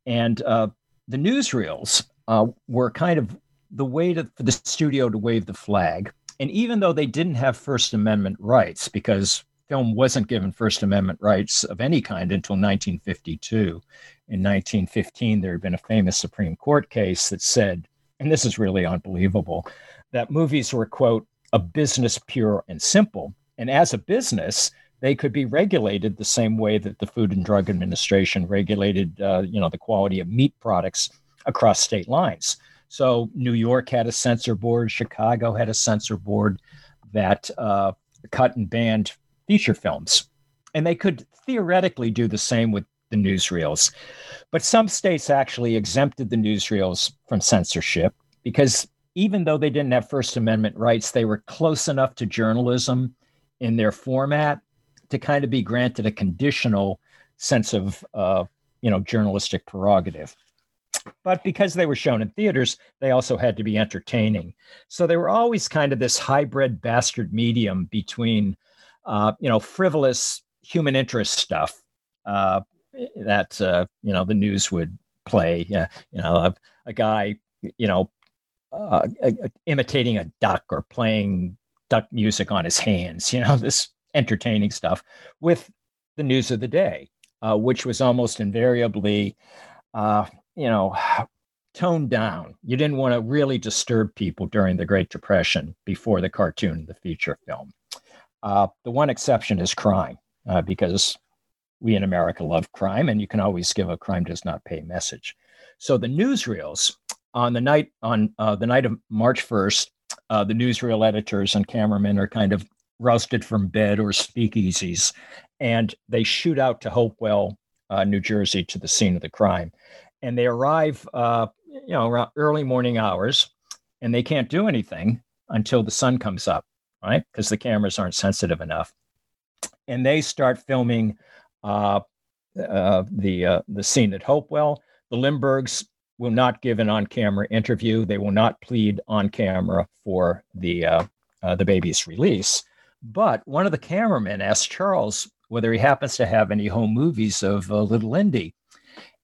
and uh, the newsreels uh, were kind of the way to, for the studio to wave the flag. And even though they didn't have First Amendment rights, because film wasn't given First Amendment rights of any kind until 1952. In 1915, there had been a famous Supreme Court case that said, and this is really unbelievable, that movies were, quote, a business pure and simple. And as a business, they could be regulated the same way that the Food and Drug Administration regulated, uh, you know, the quality of meat products across state lines. So New York had a censor board, Chicago had a censor board that uh, cut and banned feature films, and they could theoretically do the same with the newsreels. But some states actually exempted the newsreels from censorship because even though they didn't have First Amendment rights, they were close enough to journalism in their format to kind of be granted a conditional sense of uh, you know journalistic prerogative but because they were shown in theaters they also had to be entertaining. So they were always kind of this hybrid bastard medium between uh, you know frivolous human interest stuff uh, that uh, you know the news would play. You know a, a guy you know uh, imitating a duck or playing duck music on his hands, you know, [LAUGHS] this entertaining stuff with the news of the day, uh, which was almost invariably, uh, you know, [SIGHS] toned down. You didn't want to really disturb people during the Great Depression before the cartoon, the feature film. Uh, the one exception is crime, uh, because we in America love crime, and you can always give a crime does not pay message. So the newsreels on the night on uh, the night of March first, uh, the newsreel editors and cameramen are kind of rousted from bed or speakeasies, and they shoot out to Hopewell, uh, New Jersey, to the scene of the crime, and they arrive, uh, you know, around early morning hours, and they can't do anything until the sun comes up, right? Because the cameras aren't sensitive enough, and they start filming uh, uh, the uh, the scene at Hopewell. The Lindberghs will not give an on-camera interview. They will not plead on camera for the uh, uh, the baby's release. But one of the cameramen asked Charles whether he happens to have any home movies of uh, Little Lindy.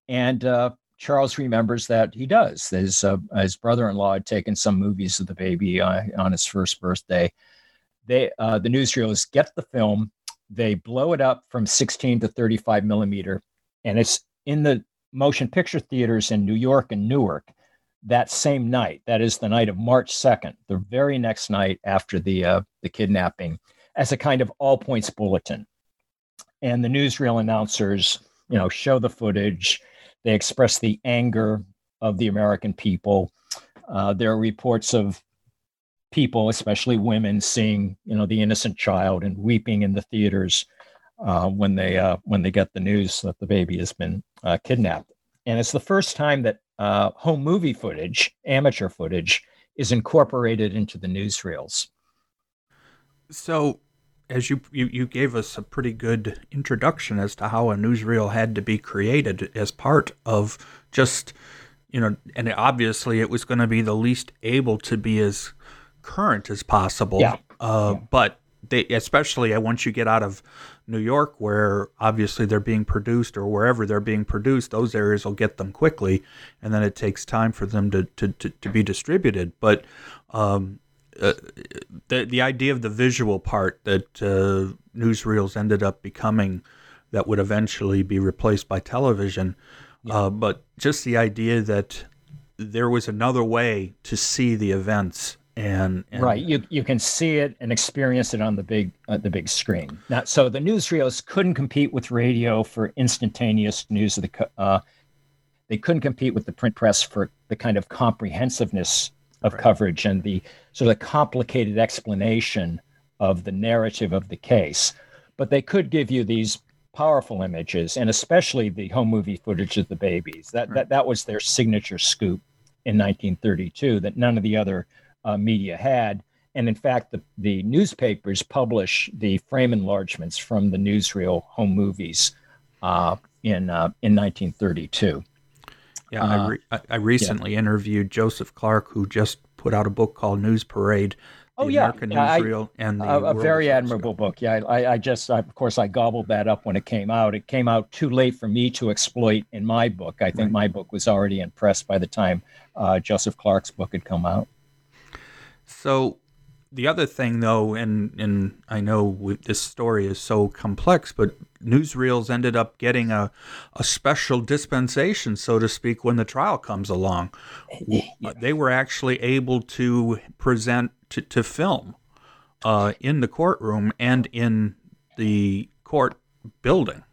and uh, Charles remembers that he does. His uh, his brother-in-law had taken some movies of the baby uh, on his first birthday. They the newsreels get the film, they blow it up from 16 to 35 millimeter, and it's in the motion picture theaters in New York and Newark that same night. That is the night of March 2nd, the very next night after the uh, the kidnapping, as a kind of all points bulletin. And the newsreel announcers, you know, show the footage. They express the anger of the American people. Uh, there are reports of people, especially women, seeing you know the innocent child and weeping in the theaters uh, when they uh, when they get the news that the baby has been uh, kidnapped. And it's the first time that uh, home movie footage, amateur footage, is incorporated into the newsreels. So, as you, you you gave us a pretty good introduction as to how a newsreel had to be created as part of just you know, and obviously it was going to be the least able to be as current as possible. Yeah. Uh, yeah. But they, especially uh, once you get out of New York, where obviously they're being produced, or wherever they're being produced, those areas will get them quickly, and then it takes time for them to to, to, to be distributed. But um, uh, the the idea of the visual part that uh, newsreels ended up becoming, that would eventually be replaced by television. Yeah. Uh, but just the idea that there was another way to see the events and, and, right you you can see it and experience it on the big uh, the big screen now so the newsreels couldn't compete with radio for instantaneous news of the uh, they couldn't compete with the print press for the kind of comprehensiveness of right. coverage and the sort of complicated explanation of the narrative of the case but they could give you these powerful images and especially the home movie footage of the babies that right. that, that was their signature scoop in 1932 that none of the other uh, media had. And in fact, the, the newspapers publish the frame enlargements from the newsreel home movies uh, in uh, in 1932. Yeah, I, uh, re- I recently yeah. interviewed Joseph Clark, who just put out a book called News Parade. oh yeah, American yeah, Newsreel I, and a, a very admirable book. Yeah, I, I just, I, of course, I gobbled that up when it came out. It came out too late for me to exploit in my book. I think right. my book was already in press by the time uh, Joseph Clark's book had come out. So the other thing, though, and and I know we, this story is so complex, but newsreels ended up getting a a special dispensation, so to speak, when the trial comes along. [LAUGHS] They were actually able to present to, to film uh, in the courtroom and in the court building.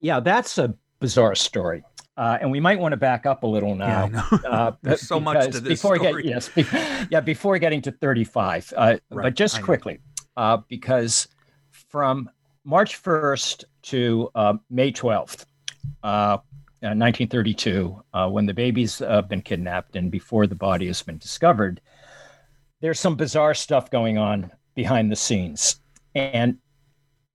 Yeah, that's a bizarre story. Uh, and we might want to back up a little now. Yeah, uh, [LAUGHS] There's so much to this before story. Get, yes, be, yeah, before getting to 35. Uh, right, but just quickly, uh, because from March 1st to uh, May 12th, 1932, uh, when the baby's been kidnapped and before the body has been discovered, there's some bizarre stuff going on behind the scenes. And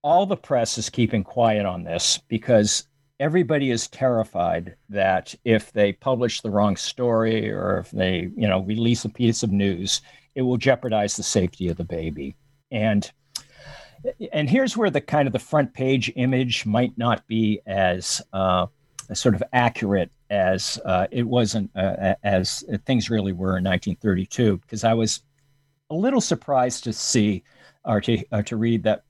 all the press is keeping quiet on this because everybody is terrified that if they publish the wrong story or if they, you know, release a piece of news, it will jeopardize the safety of the baby. And and here's where the kind of the front page image might not be as uh, sort of accurate as uh, it wasn't uh, as things really were in 1932 because I was a little surprised to see or to, uh, to read that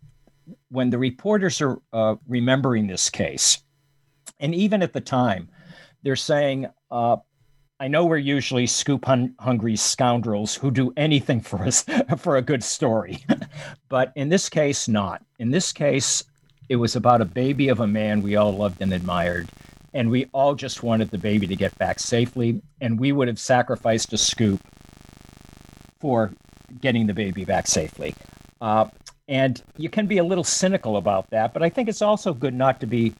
when the reporters are uh, remembering this case, and even at the time, they're saying, uh, I know we're usually scoop hun- hungry scoundrels who do anything for us [LAUGHS] for a good story, [LAUGHS] but in this case, not. In this case, it was about a baby of a man we all loved and admired, and we all just wanted the baby to get back safely, and we would have sacrificed a scoop for getting the baby back safely. Uh, and you can be a little cynical about that, but I think it's also good not to be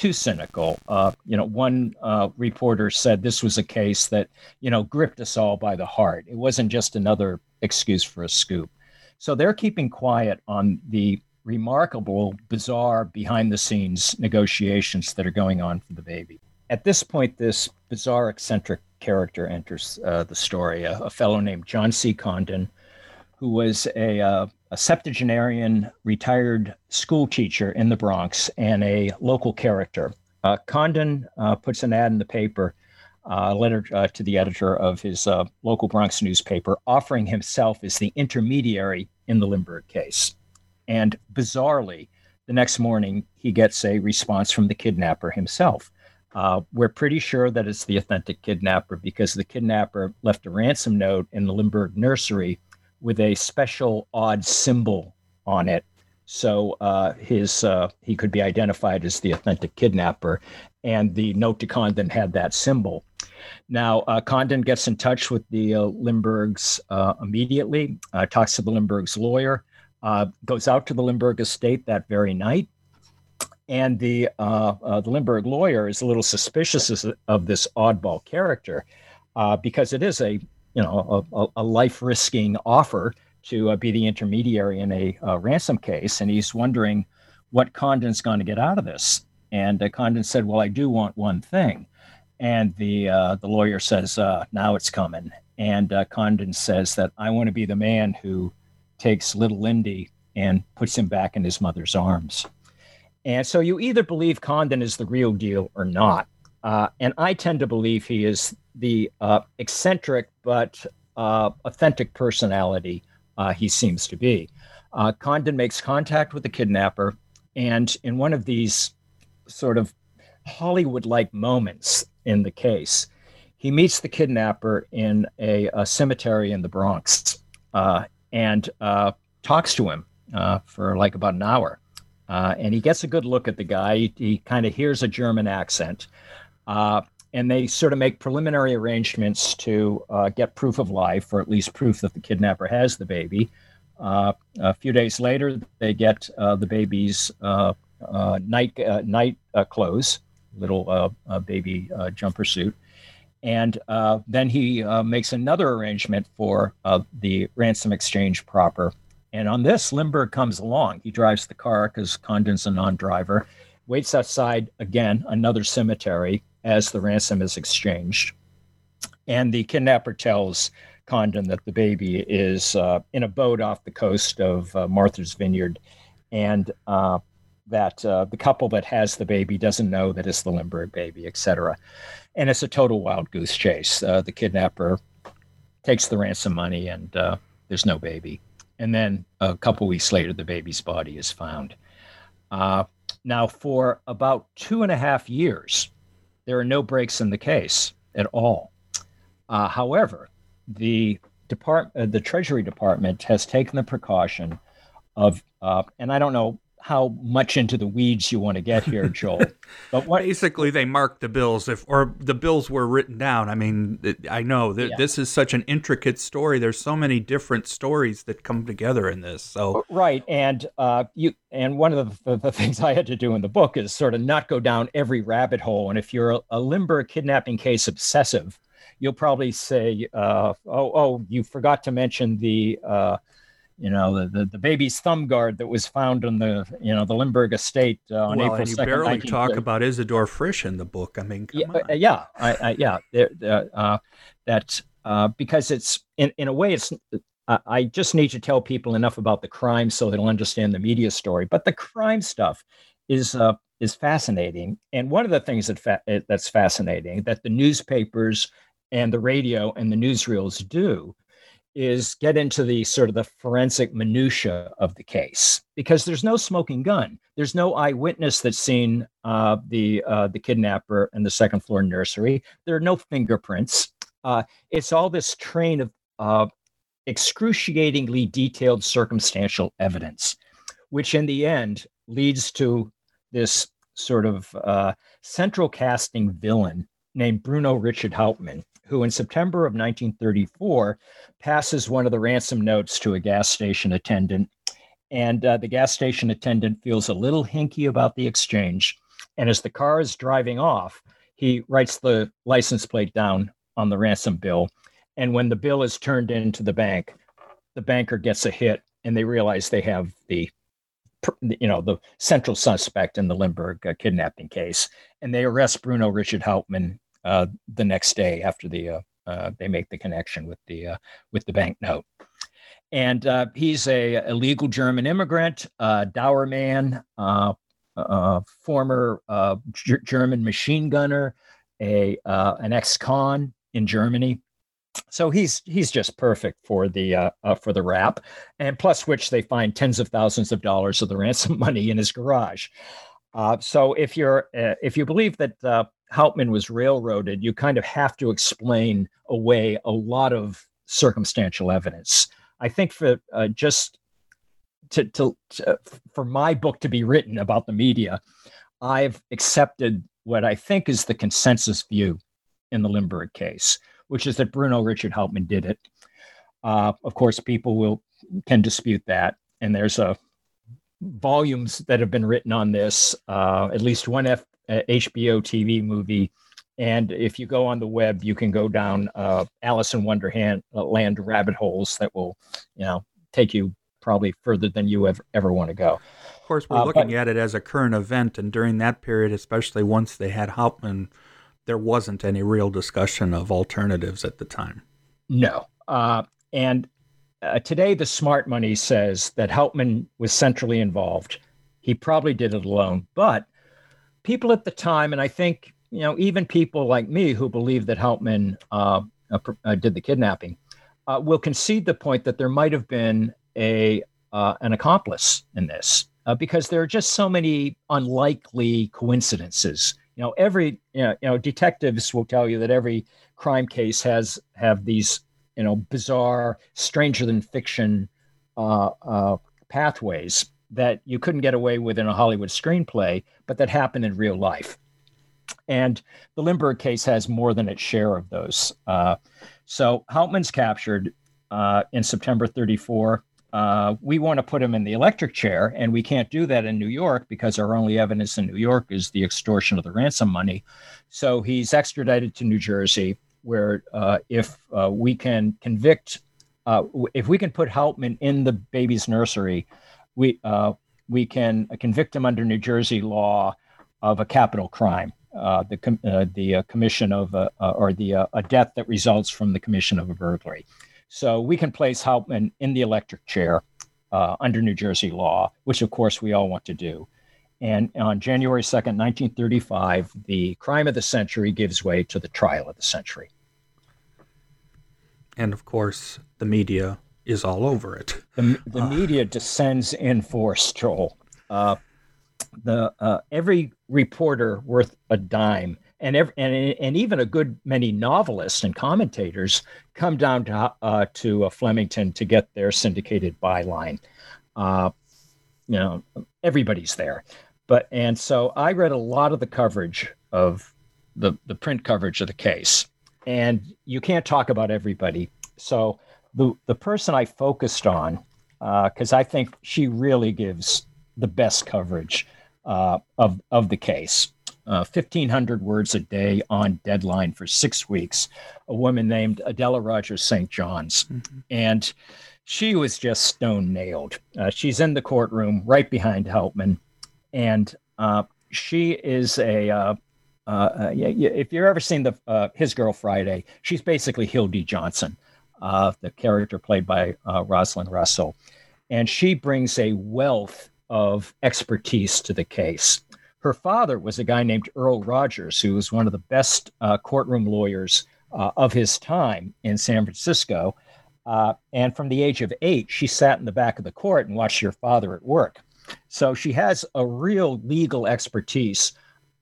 too cynical. Uh, you know, one uh, reporter said this was a case that, you know, gripped us all by the heart. It wasn't just another excuse for a scoop. So they're keeping quiet on the remarkable, bizarre behind the scenes negotiations that are going on for the baby. At this point, this bizarre, eccentric character enters uh, the story a, a, fellow named John C. Condon, who was a, uh, a septuagenarian retired school teacher in the Bronx and a local character. Uh, Condon uh, puts an ad in the paper, uh, a letter uh, to the editor of his uh, local Bronx newspaper, offering himself as the intermediary in the Lindbergh case. And bizarrely, the next morning, he gets a response from the kidnapper himself. Uh, we're pretty sure that it's the authentic kidnapper because the kidnapper left a ransom note in the Lindbergh nursery with a special odd symbol on it. So uh, his uh, he could be identified as the authentic kidnapper, and the note to Condon had that symbol. Now uh, Condon gets in touch with the uh, Lindberghs uh, immediately, uh, talks to the Lindberghs lawyer, goes out to the Lindbergh estate that very night, and the the Lindbergh lawyer is a little suspicious of this oddball character because it is a you know a, a life risking offer to uh, be the intermediary in a uh, ransom case, and he's wondering what Condon's going to get out of this. And uh, Condon said, "Well, I do want one thing," and the uh, the lawyer says, uh, "Now it's coming." And uh, Condon says that I want to be the man who takes little Lindy and puts him back in his mother's arms. And so you either believe Condon is the real deal or not. And I tend to believe he is the eccentric but uh, authentic personality uh, he seems to be. Uh, Condon makes contact with the kidnapper, and in one of these sort of Hollywood like moments in the case, he meets the kidnapper in a, a cemetery in the Bronx uh, and talks to him for like about an hour. and he gets a good look at the guy. He, he kind of hears a German accent. Uh, and they sort of make preliminary arrangements to uh, get proof of life, or at least proof that the kidnapper has the baby. Uh, a few days later, they get uh, the baby's uh, uh, night night clothes, little baby jumper suit, and then he makes another arrangement for the ransom exchange proper. And on this, Lindbergh comes along. He drives the car because Condon's a non-driver. Waits outside again, another cemetery as the ransom is exchanged. And the kidnapper tells Condon that the baby is uh, in a boat off the coast of uh, Martha's Vineyard, and uh, that uh, the couple that has the baby doesn't know that it's the Lindbergh baby, etc. And it's a total wild goose chase. Uh, the kidnapper takes the ransom money, and uh, there's no baby. And then a couple weeks later, the baby's body is found. now, for about two and a half years, there are no breaks in the case at all. Uh, however, the depart- uh, the Treasury Department has taken the precaution of, uh, and I don't know how much into the weeds you want to get here, [LAUGHS] Joel. But what basically they marked the bills if or the bills were written down. I mean, I know that yeah. this is such an intricate story. There's so many different stories that come together in this. So right, and uh, you and one of the, the, [LAUGHS] things I had to do in the book is sort of not go down every rabbit hole. And if you're a, a kidnapping case obsessive, you'll probably say, uh, "Oh, oh, you forgot to mention the." Uh, you know the, the, the, baby's thumb guard that was found on the you know the Lindbergh estate uh, on well, April and you 2nd, barely talk about Isidor Fisch in the book. I mean, yeah, uh, yeah, I, I, yeah, uh, that uh, because it's in in a way it's. I just need to tell people enough about the crime so they'll understand the media story. But the crime stuff is uh, is fascinating. And one of the things that fa- that's fascinating that the newspapers and the radio and the newsreels do is get into the sort of the forensic minutia of the case because there's no smoking gun. There's no eyewitness that's seen uh, the uh, the kidnapper in the second floor nursery. There are no fingerprints. Uh, it's all this train of excruciatingly detailed circumstantial evidence, which in the end leads to this sort of uh, central casting villain named Bruno Richard Hauptmann, who in September of 1934 passes one of the ransom notes to a gas station attendant. And uh, the gas station attendant feels a little hinky about the exchange. And as the car is driving off, he writes the license plate down on the ransom bill. And when the bill is turned into the bank, the banker gets a hit and they realize they have the you know the central suspect in the Lindbergh uh, kidnapping case, and they arrest Bruno Richard Hauptmann uh, the next day after the uh, uh, they make the connection with the with the banknote. And he's a illegal German immigrant, dour man, a former G- German machine gunner, a an ex-con in Germany. So he's he's just perfect for the uh, uh, for the rap, and plus which they find tens of thousands of dollars of the ransom [LAUGHS] money in his garage. Uh, so if you're if you believe that Hauptmann was railroaded, you kind of have to explain away a lot of circumstantial evidence. I think for uh, just to, to, to, for my book to be written about the media, I've accepted what I think is the consensus view in the Lindbergh case, which is that Bruno Richard Hauptmann did it. Uh, of course, people will can dispute that, and there's a volumes that have been written on this. Uh, at least one F, HBO TV movie. And if you go on the web, you can go down uh, Alice in Wonderland uh, land rabbit holes that will, you know, take you probably further than you ever, ever want to go. Of course, we're uh, looking but, at it as a current event. And during that period, especially once they had Hauptmann, there wasn't any real discussion of alternatives at the time. No. Uh, and uh, today, the smart money says that Hauptmann was centrally involved. He probably did it alone, but people at the time, and I think you know even people like me who believe that Hauptmann uh, uh, uh, did the kidnapping uh, will concede the point that there might have been a uh, an accomplice in this because there are just so many unlikely coincidences. You know, every you know, you know detectives will tell you that every crime case has have these you know bizarre, stranger than fiction pathways that you couldn't get away with in a Hollywood screenplay, but that happened in real life. And the Lindbergh case has more than its share of those. Uh, so Hauptmann's captured uh, in September 34. Uh, we want to put him in the electric chair, and we can't do that in New York because our only evidence in New York is the extortion of the ransom money. So he's extradited to New Jersey, where uh, if uh, we can convict, uh, if we can put Hauptmann in the baby's nursery, we uh, we can convict him under New Jersey law of a capital crime, uh, the com- uh, the uh, commission of a, uh, or the a death that results from the commission of a burglary. So we can place Hauptmann in the electric chair under New Jersey law, which of course we all want to do. And on January 2nd, 1935, the crime of the century gives way to the trial of the century. And of course, the media is all over it. The, the uh, media descends in force, Joel. Uh, the uh, every reporter worth a dime, and every, and and even a good many novelists and commentators come down to uh, to uh, Flemington to get their syndicated byline. Uh, you know, everybody's there, but and so I read a lot of the coverage of the the print coverage of the case, and you can't talk about everybody. So the the person I focused on, because uh, I think she really gives the best coverage uh, of of the case. Uh, 1,500 words a day on deadline for six weeks. A woman named Adela Rogers St. Johns, mm-hmm. and she was just stone nailed. Uh, she's in the courtroom right behind Hauptmann, and uh, she is a uh, uh, if you've ever seen the uh, His Girl Friday, she's basically Hildy Johnson uh, the character played by uh, Rosalind Russell. And she brings a wealth of expertise to the case her father was a guy named Earl Rogers, who was one of the best uh, courtroom lawyers uh, of his time in San Francisco. Uh, and from the age of eight, she sat in the back of the court and watched her father at work. So she has a real legal expertise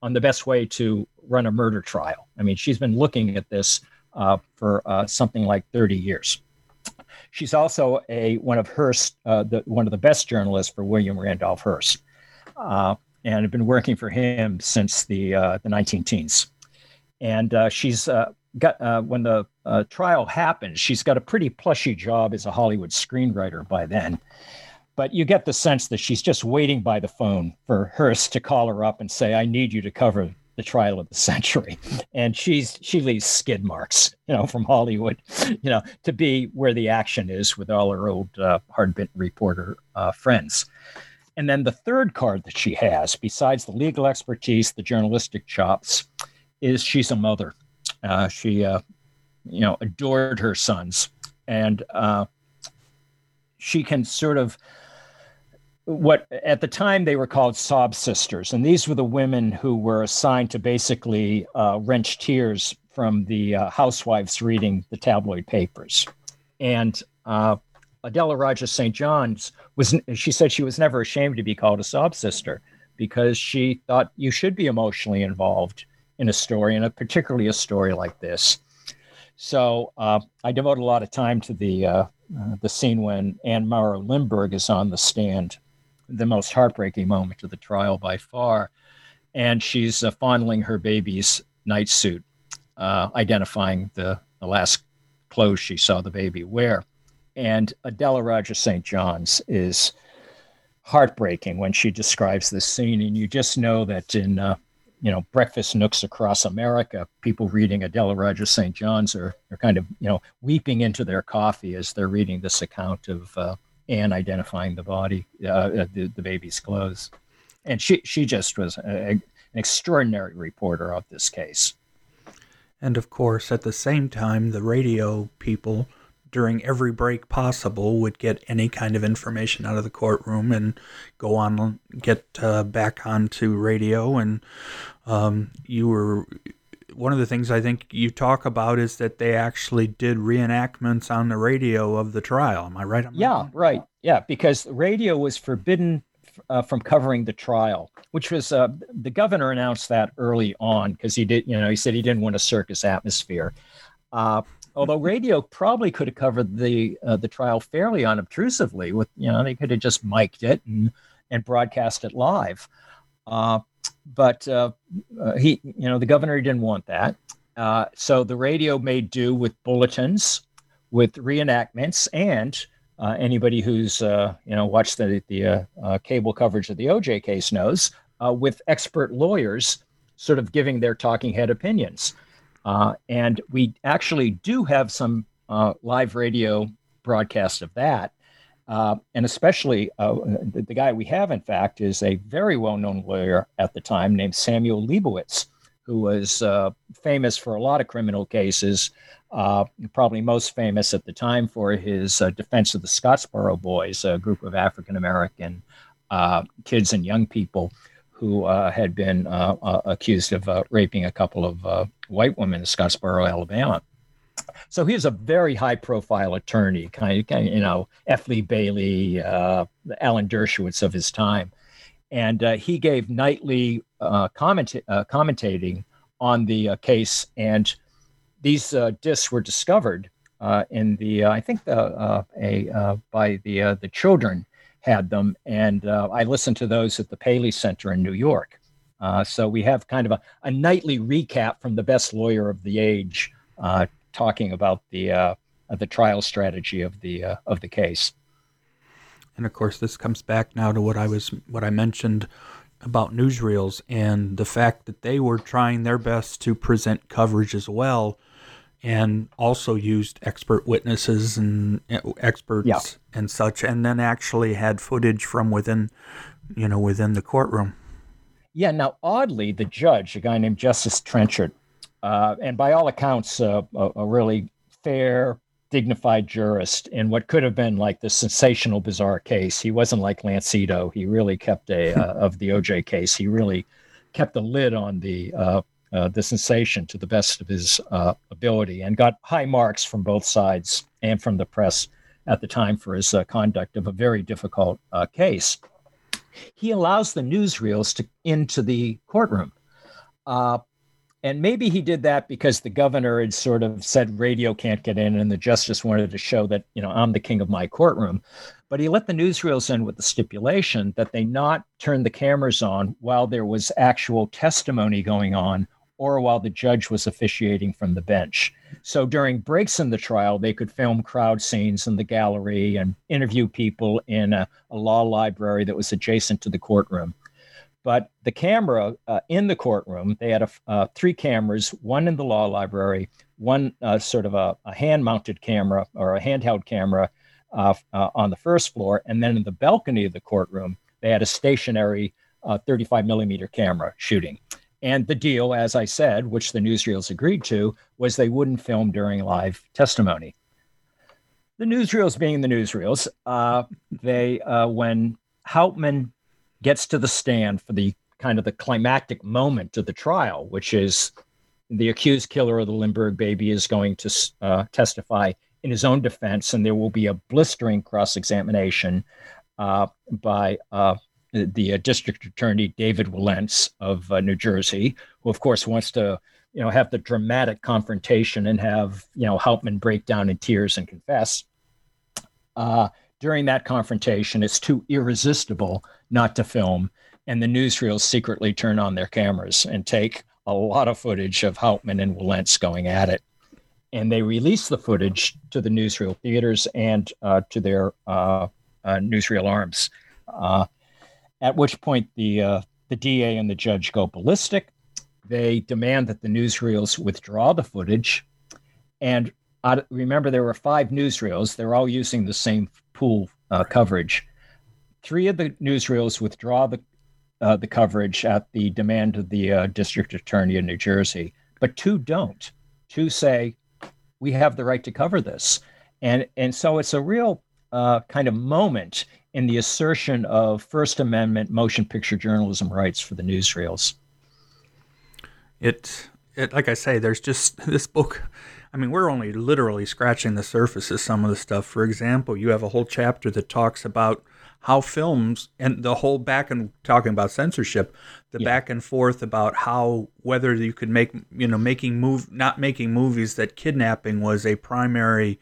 on the best way to run a murder trial. I mean, she's been looking at this uh, for uh, something like 30 years. She's also a one of Hearst, uh, the, one of the best journalists for William Randolph Hearst, uh, and have been working for him since the uh, the 19 teens. And she's got when the trial happened, she's got a pretty plushy job as a Hollywood screenwriter by then but you get the sense that she's just waiting by the phone for Hearst to call her up and say, "I need you to cover the trial of the [LAUGHS] century," and she's she leaves skid marks, you know, from Hollywood, [LAUGHS] you know, to be where the action is with all her old uh, hard-bitten reporter uh, friends. And then the third card that she has, besides the legal expertise, the journalistic chops, is she's a mother. Uh, she, uh, you know, adored her sons, and uh, she can sort of what at the time they were called sob sisters, and these were the women who were assigned to basically uh, wrench tears from the uh, housewives reading the tabloid papers. And uh, Adela Rogers St. Johns was she said she was never ashamed to be called a sob sister because she thought you should be emotionally involved in a story, and a, particularly a story like this. So uh, I devote a lot of time to the uh, uh, the scene when Anne Morrow Lindbergh is on the stand the most heartbreaking moment of the trial by far. And she's uh, fondling her baby's night suit, uh, identifying the, the last clothes she saw the baby wear. And Adela Rogers St. Johns is heartbreaking when she describes this scene. And you just know that in, uh, you know, breakfast nooks across America, people reading Adela Rogers St. Johns are, are kind of, you know, weeping into their coffee as they're reading this account of uh, and identifying the body, uh, uh, the, the baby's clothes. And she, she just was a, an extraordinary reporter of this case. And of course, at the same time, the radio people, during every break possible, would get any kind of information out of the courtroom and go on, get uh, back onto radio. And um, you were one of the things I think you talk about is that they actually did reenactments on the radio of the trial. Am I right? yeah, right. Yeah, because radio was forbidden uh, from covering the trial, which was uh, the governor announced that early on because he did, you know, he said he didn't want a circus atmosphere. Uh, although radio probably could have covered the uh, the trial fairly unobtrusively, with you know they could have just mic'd it and and broadcast it live. Uh, but uh, uh, he, you know, the governor didn't want that. Uh, so the radio made do with bulletins, with reenactments, and uh, anybody who's uh, you know watched the the uh, cable coverage of the OJ case knows with expert lawyers sort of giving their talking head opinions. and we actually do have some live radio broadcast of that. Uh, and especially uh, the, the, guy we have, in fact, is a very well known lawyer at the time named Samuel Leibowitz, who was uh, famous for a lot of criminal cases, uh, probably most famous at the time for his uh, defense of the Scottsboro Boys, a group of African American uh, kids and young people who had been accused of raping a couple of white women in Scottsboro, Alabama. So he was a very high profile attorney, kind of, you know, F. Lee Bailey, uh, Alan Dershowitz of his time. And uh, he gave nightly uh, comment, uh, commentating on the uh, case. And these uh, discs were discovered in the, I think, the, a, by the, the children had them. And I listened to those at the Paley Center in New York. so we have kind of a, a nightly recap from the best lawyer of the age uh, talking about the uh, the trial strategy of the uh, of the case. And of course, this comes back now to what I was what I mentioned about newsreels and the fact that they were trying their best to present coverage as well, and also used expert witnesses and uh, experts yeah. and such, and then actually had footage from within, you know, within the courtroom. Yeah. Now, oddly, the judge, a guy named Justice Trenchard, uh, and by all accounts, uh, a, a, really fair, dignified jurist in what could have been like the sensational, bizarre case. He wasn't like Lance Ito. He really kept a uh, of the OJ case. He really kept a lid on the uh, uh, the sensation to the best of his uh, ability and got high marks from both sides and from the press at the time for his uh, conduct of a very difficult uh, case. He allows the newsreels to into the courtroom. Uh, and maybe he did that because the governor had sort of said radio can't get in, and the justice wanted to show that, you know, I'm the king of my courtroom. But he let the newsreels in with the stipulation that they not turn the cameras on while there was actual testimony going on or while the judge was officiating from the bench. So during breaks in the trial, they could film crowd scenes in the gallery and interview people in a, a law library that was adjacent to the courtroom. But the camera uh, in the courtroom, they had a, uh, three cameras, one in the law library, one uh, sort of a, a hand mounted camera or a handheld camera uh, uh, on the first floor. And then in the balcony of the courtroom, they had a stationary uh, 35 millimeter camera shooting. And the deal, as I said, which the newsreels agreed to, was they wouldn't film during live testimony. The newsreels being the newsreels, uh, they uh, when Hauptmann gets to the stand for the kind of the climactic moment of the trial, which is the accused killer of the Lindbergh baby is going to uh, testify in his own defense, and there will be a blistering cross examination uh, by uh, the uh, district attorney David Wilentz of uh, New Jersey, who of course wants to you know have the dramatic confrontation and have you know Hauptmann break down in tears and confess. Uh, during that confrontation, it's too irresistible not to film, and the newsreels secretly turn on their cameras and take a lot of footage of Hauptmann and Wilentz going at it. And they release the footage to the newsreel theaters and uh, to their uh, uh, newsreel arms. Uh, at which point the uh, the DA and the judge go ballistic. They demand that the newsreels withdraw the footage, and uh, remember there were five newsreels. They're all using the same pool coverage. Three of the newsreels withdraw the uh, the coverage at the demand of the uh, district attorney in New Jersey, but two don't. Two say we have the right to cover this, and and so it's a real uh, kind of moment in the assertion of First Amendment motion picture journalism rights for the newsreels. It, it, like I say, there's just this book. I mean, we're only literally scratching the surface of some of the stuff. For example, you have a whole chapter that talks about how films and the whole back and talking about censorship, the yeah. back and forth about how whether you could make you know making move not making movies that kidnapping was a primary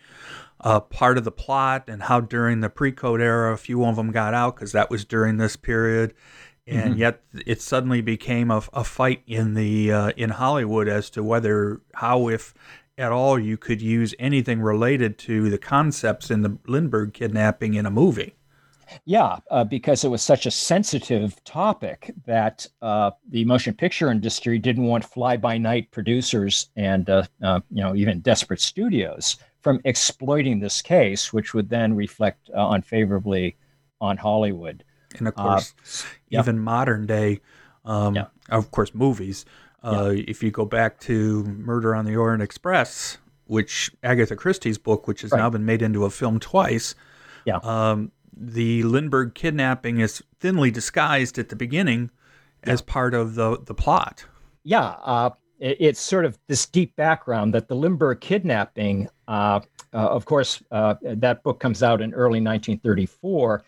uh, part of the plot and how during the pre-code era a few of them got out because that was during this period and mm-hmm. yet it suddenly became a, a fight in the uh, in Hollywood as to whether how if at all you could use anything related to the concepts in the Lindbergh kidnapping in a movie. Yeah, uh, because it was such a sensitive topic that uh, the motion picture industry didn't want fly-by-night producers and uh, uh you know even desperate studios from exploiting this case, which would then reflect uh, unfavorably on Hollywood. And of course, uh, even modern day, um, yeah. of course, movies. Uh, yeah. If you go back to Murder on the Orient Express, which Agatha Christie's book, which has right. now been made into a film twice, yeah. Um, the Lindbergh kidnapping is thinly disguised at the beginning yeah. as part of the the plot. Yeah, uh, it's sort of this deep background that the Lindbergh kidnapping, uh, uh, of course, uh, that book comes out in early 1934,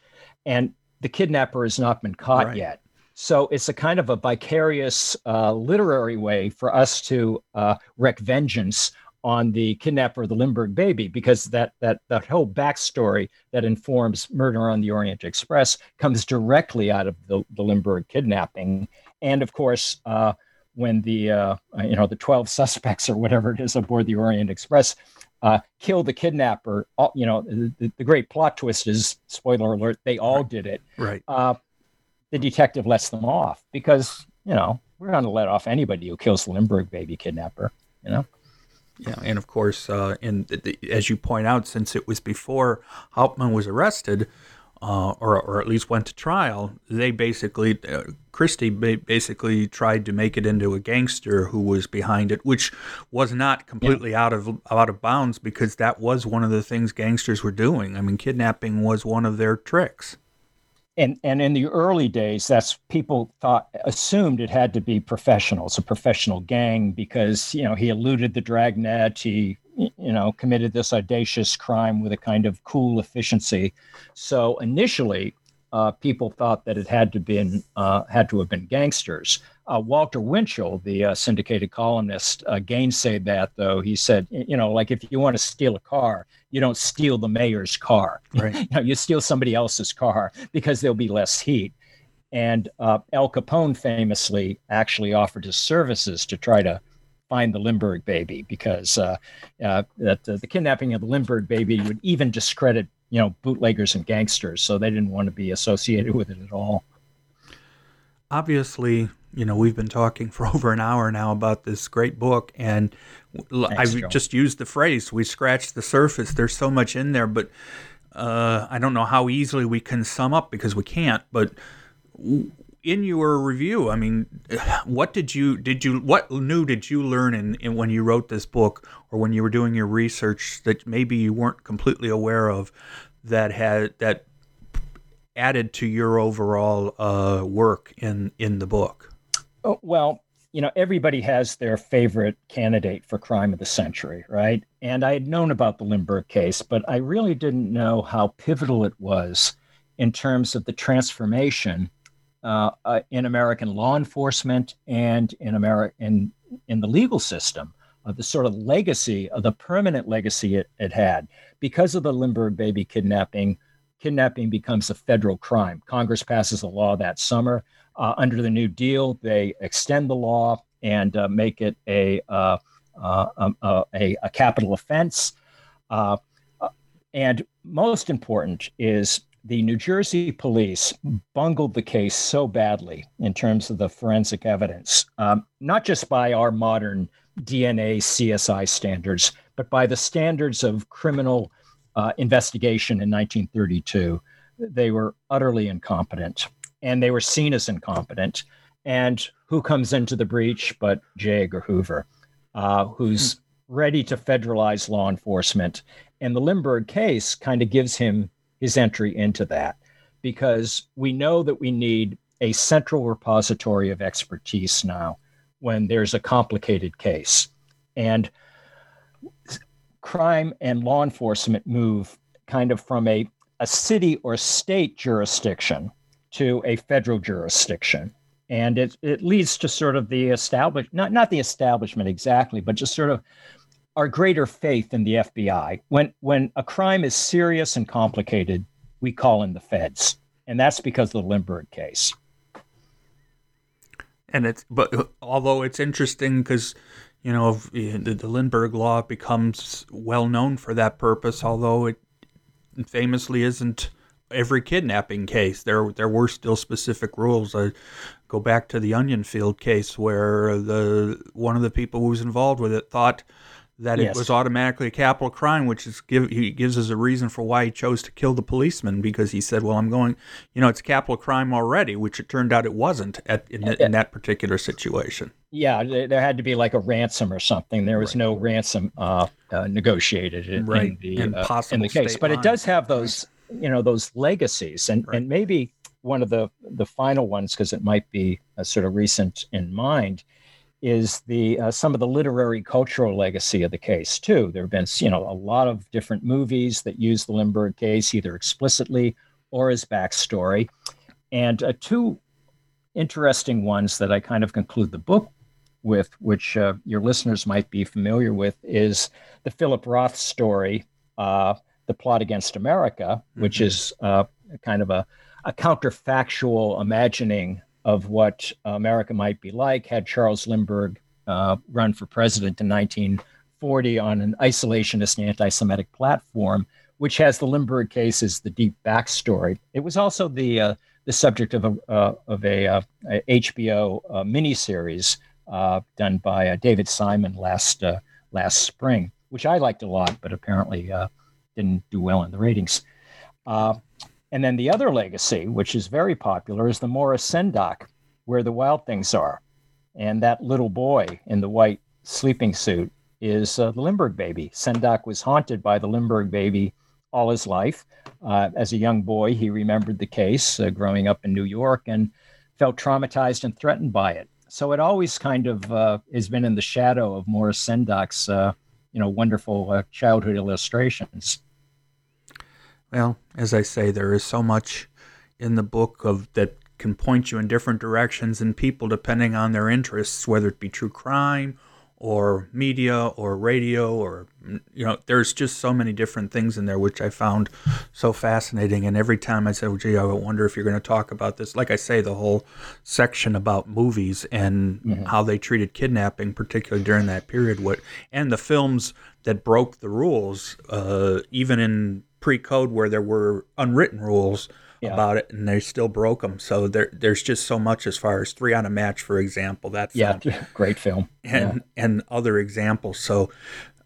and the kidnapper has not been caught right. yet. So it's a kind of a vicarious uh, literary way for us to uh, wreak vengeance on the kidnapper of the Lindbergh baby, because that that that whole backstory that informs Murder on the Orient Express comes directly out of the, the Lindbergh kidnapping, and of course uh, when the uh, you know the 12 suspects or whatever it is aboard the Orient Express uh, kill the kidnapper. All, you know the, the, great plot twist is spoiler alert: they all did it. Right. Uh, the detective lets them off because you know we're going to let off anybody who kills the Lindbergh baby kidnapper. You know. Yeah, and of course, uh, and the, as you point out, since it was before Hauptmann was arrested, uh, or, or at least went to trial, they basically, uh, Christie basically tried to make it into a gangster who was behind it, which was not completely yeah. out of out of bounds because that was one of the things gangsters were doing. I mean, kidnapping was one of their tricks. And and in the early days, that's people thought assumed it had to be professionals, a professional gang, because you know he eluded the dragnet, he you know committed this audacious crime with a kind of cool efficiency. So initially, uh, people thought that it had to been uh, had to have been gangsters. Uh, Walter Winchell, the uh, syndicated columnist, uh, gainsaid that though. He said, you know, like if you want to steal a car, you don't steal the mayor's car. Right. [LAUGHS] you, know, you steal somebody else's car because there'll be less heat. And uh, Al Capone famously actually offered his services to try to find the Lindbergh baby because uh, uh, that uh, the kidnapping of the Lindbergh baby would even discredit you know bootleggers and gangsters, so they didn't want to be associated with it at all. Obviously, you know we've been talking for [LAUGHS] over an hour now about this great book, and Thanks, I've Joe. just used the phrase "we scratched the surface." There's so much in there, but uh, I don't know how easily we can sum up because we can't. But in your review, I mean, [SIGHS] what did you did you what new did you learn in, in when you wrote this book or when you were doing your research that maybe you weren't completely aware of that had that added to your overall uh, work in in the book? Oh, well, you know, everybody has their favorite candidate for crime of the century, right? And I had known about the Lindbergh case, but I really didn't know how pivotal it was in terms of the transformation uh, uh, in American law enforcement and in America in, in the legal system of the sort of legacy of the permanent legacy it, it had because of the Lindbergh baby kidnapping. Kidnapping becomes a federal crime. Congress passes a law that summer. Uh, under the New Deal, they extend the law and uh, make it a, uh, uh, um, a, a capital offense. and most important is the New Jersey police bungled the case so badly in terms of the forensic evidence, um, not just by our modern DNA CSI standards, but by the standards of criminal uh, investigation in 1932. They were utterly incompetent, and they were seen as incompetent. And who comes into the breach but J. Edgar Hoover, uh, who's ready to federalize law enforcement. And the Lindbergh case kind of gives him his entry into that because we know that we need a central repository of expertise now when there's a complicated case. And crime and law enforcement move kind of from a, a city or state jurisdiction to a federal jurisdiction. And it, it leads to sort of the establish not not the establishment exactly, but just sort of our greater faith in the FBI. When when a crime is serious and complicated, we call in the feds, and that's because of the Lindbergh case. And it's but although it's interesting because you know the, the Lindbergh law becomes well known for that purpose, although it famously isn't every kidnapping case. There there were still specific rules. I go back to the Onion Field case where the one of the people who was involved with it thought that yes. it was automatically a capital crime, which is give he gives us a reason for why he chose to kill the policeman because he said, "Well, I'm going, you know, it's a capital crime already," which it turned out it wasn't at in, in that particular situation. Yeah, there had to be like a ransom or something. There was right. no ransom uh, uh, negotiated in, right. in the uh, in the case, but it does have those, you know, those legacies, and right. and maybe one of the the final ones because it might be a sort of recent in mind is the uh, some of the literary cultural legacy of the case too. There have been you know a lot of different movies that use the Lindbergh case either explicitly or as backstory, and uh, two interesting ones that I kind of conclude the book with, which uh, your listeners might be familiar with, is the Philip Roth story, uh, "The Plot Against America," mm-hmm. which is uh, kind of a, a counterfactual imagining of what America might be like had Charles Lindbergh uh, run for president in 1940 on an isolationist anti Semitic platform, which has the Lindbergh case as the deep backstory. It was also the, uh, the subject of a, uh, of a, a HBO uh, miniseries uh, done by uh, David Simon last, last spring, which I liked a lot, but apparently didn't do well in the ratings. And then the other legacy, which is very popular, is the Morris Sendak, where the wild things are. And that little boy in the white sleeping suit is uh, the Lindbergh baby. Sendak was haunted by the Lindbergh baby all his life. Uh, as a young boy, he remembered the case uh, growing up in New York and felt traumatized and threatened by it. So it always kind of uh, has been in the shadow of Morris Sendak,'s uh, you know, wonderful uh, childhood illustrations. Well, as I say, there is so much in the book of that can point you in different directions and people depending on their interests, whether it be true crime or media or radio or you know there's just so many different things in there which i found so fascinating and every time i said well, gee i wonder if you're going to talk about this like i say the whole section about movies and mm-hmm. how they treated kidnapping particularly during that period what and the films that broke the rules uh, even in pre-code where there were unwritten rules yeah. about it, and they still broke them. So there, there's just so much as far as three on a match, for example. That film. yeah, [LAUGHS] great film, [LAUGHS] and yeah. and other examples. So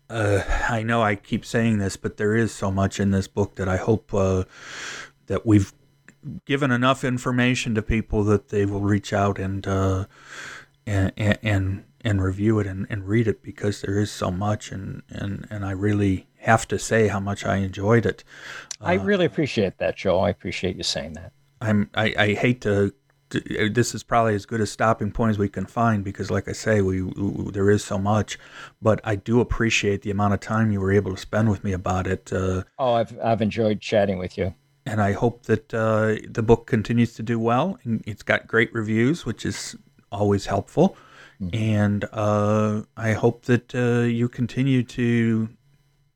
uh, I know I keep saying this, but there is so much in this book that I hope uh, that we've given enough information to people that they will reach out and uh, and, and and review it and, and read it because there is so much and, and, and I really have to say how much I enjoyed it. I uh, really appreciate that, Joe. I appreciate you saying that. I'm I, I hate to, to, This is probably as good a stopping point as we can find because, like I say, we, we, there is so much. But I do appreciate the amount of time you were able to spend with me about it. Uh, oh, I've I've enjoyed chatting with you. And I hope that uh, the book continues to do well. And it's got great reviews, which is always helpful. Mm-hmm. And uh, I hope that uh, you continue to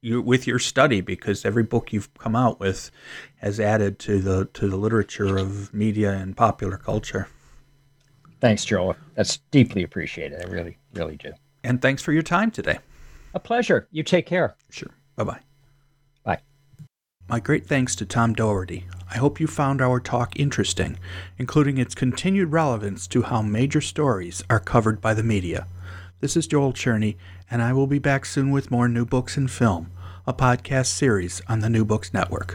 you, with your study because every book you've come out with has added to the to the literature of media and popular culture. Thanks, Joel. That's deeply appreciated. I really, really do. And thanks for your time today. A pleasure. You take care. Sure. Bye bye. Bye. My great thanks to Tom Doherty. I hope you found our talk interesting, including its continued relevance to how major stories are covered by the media. This is Joel Cherney, and I will be back soon with more new books and film a podcast series on the New Books Network.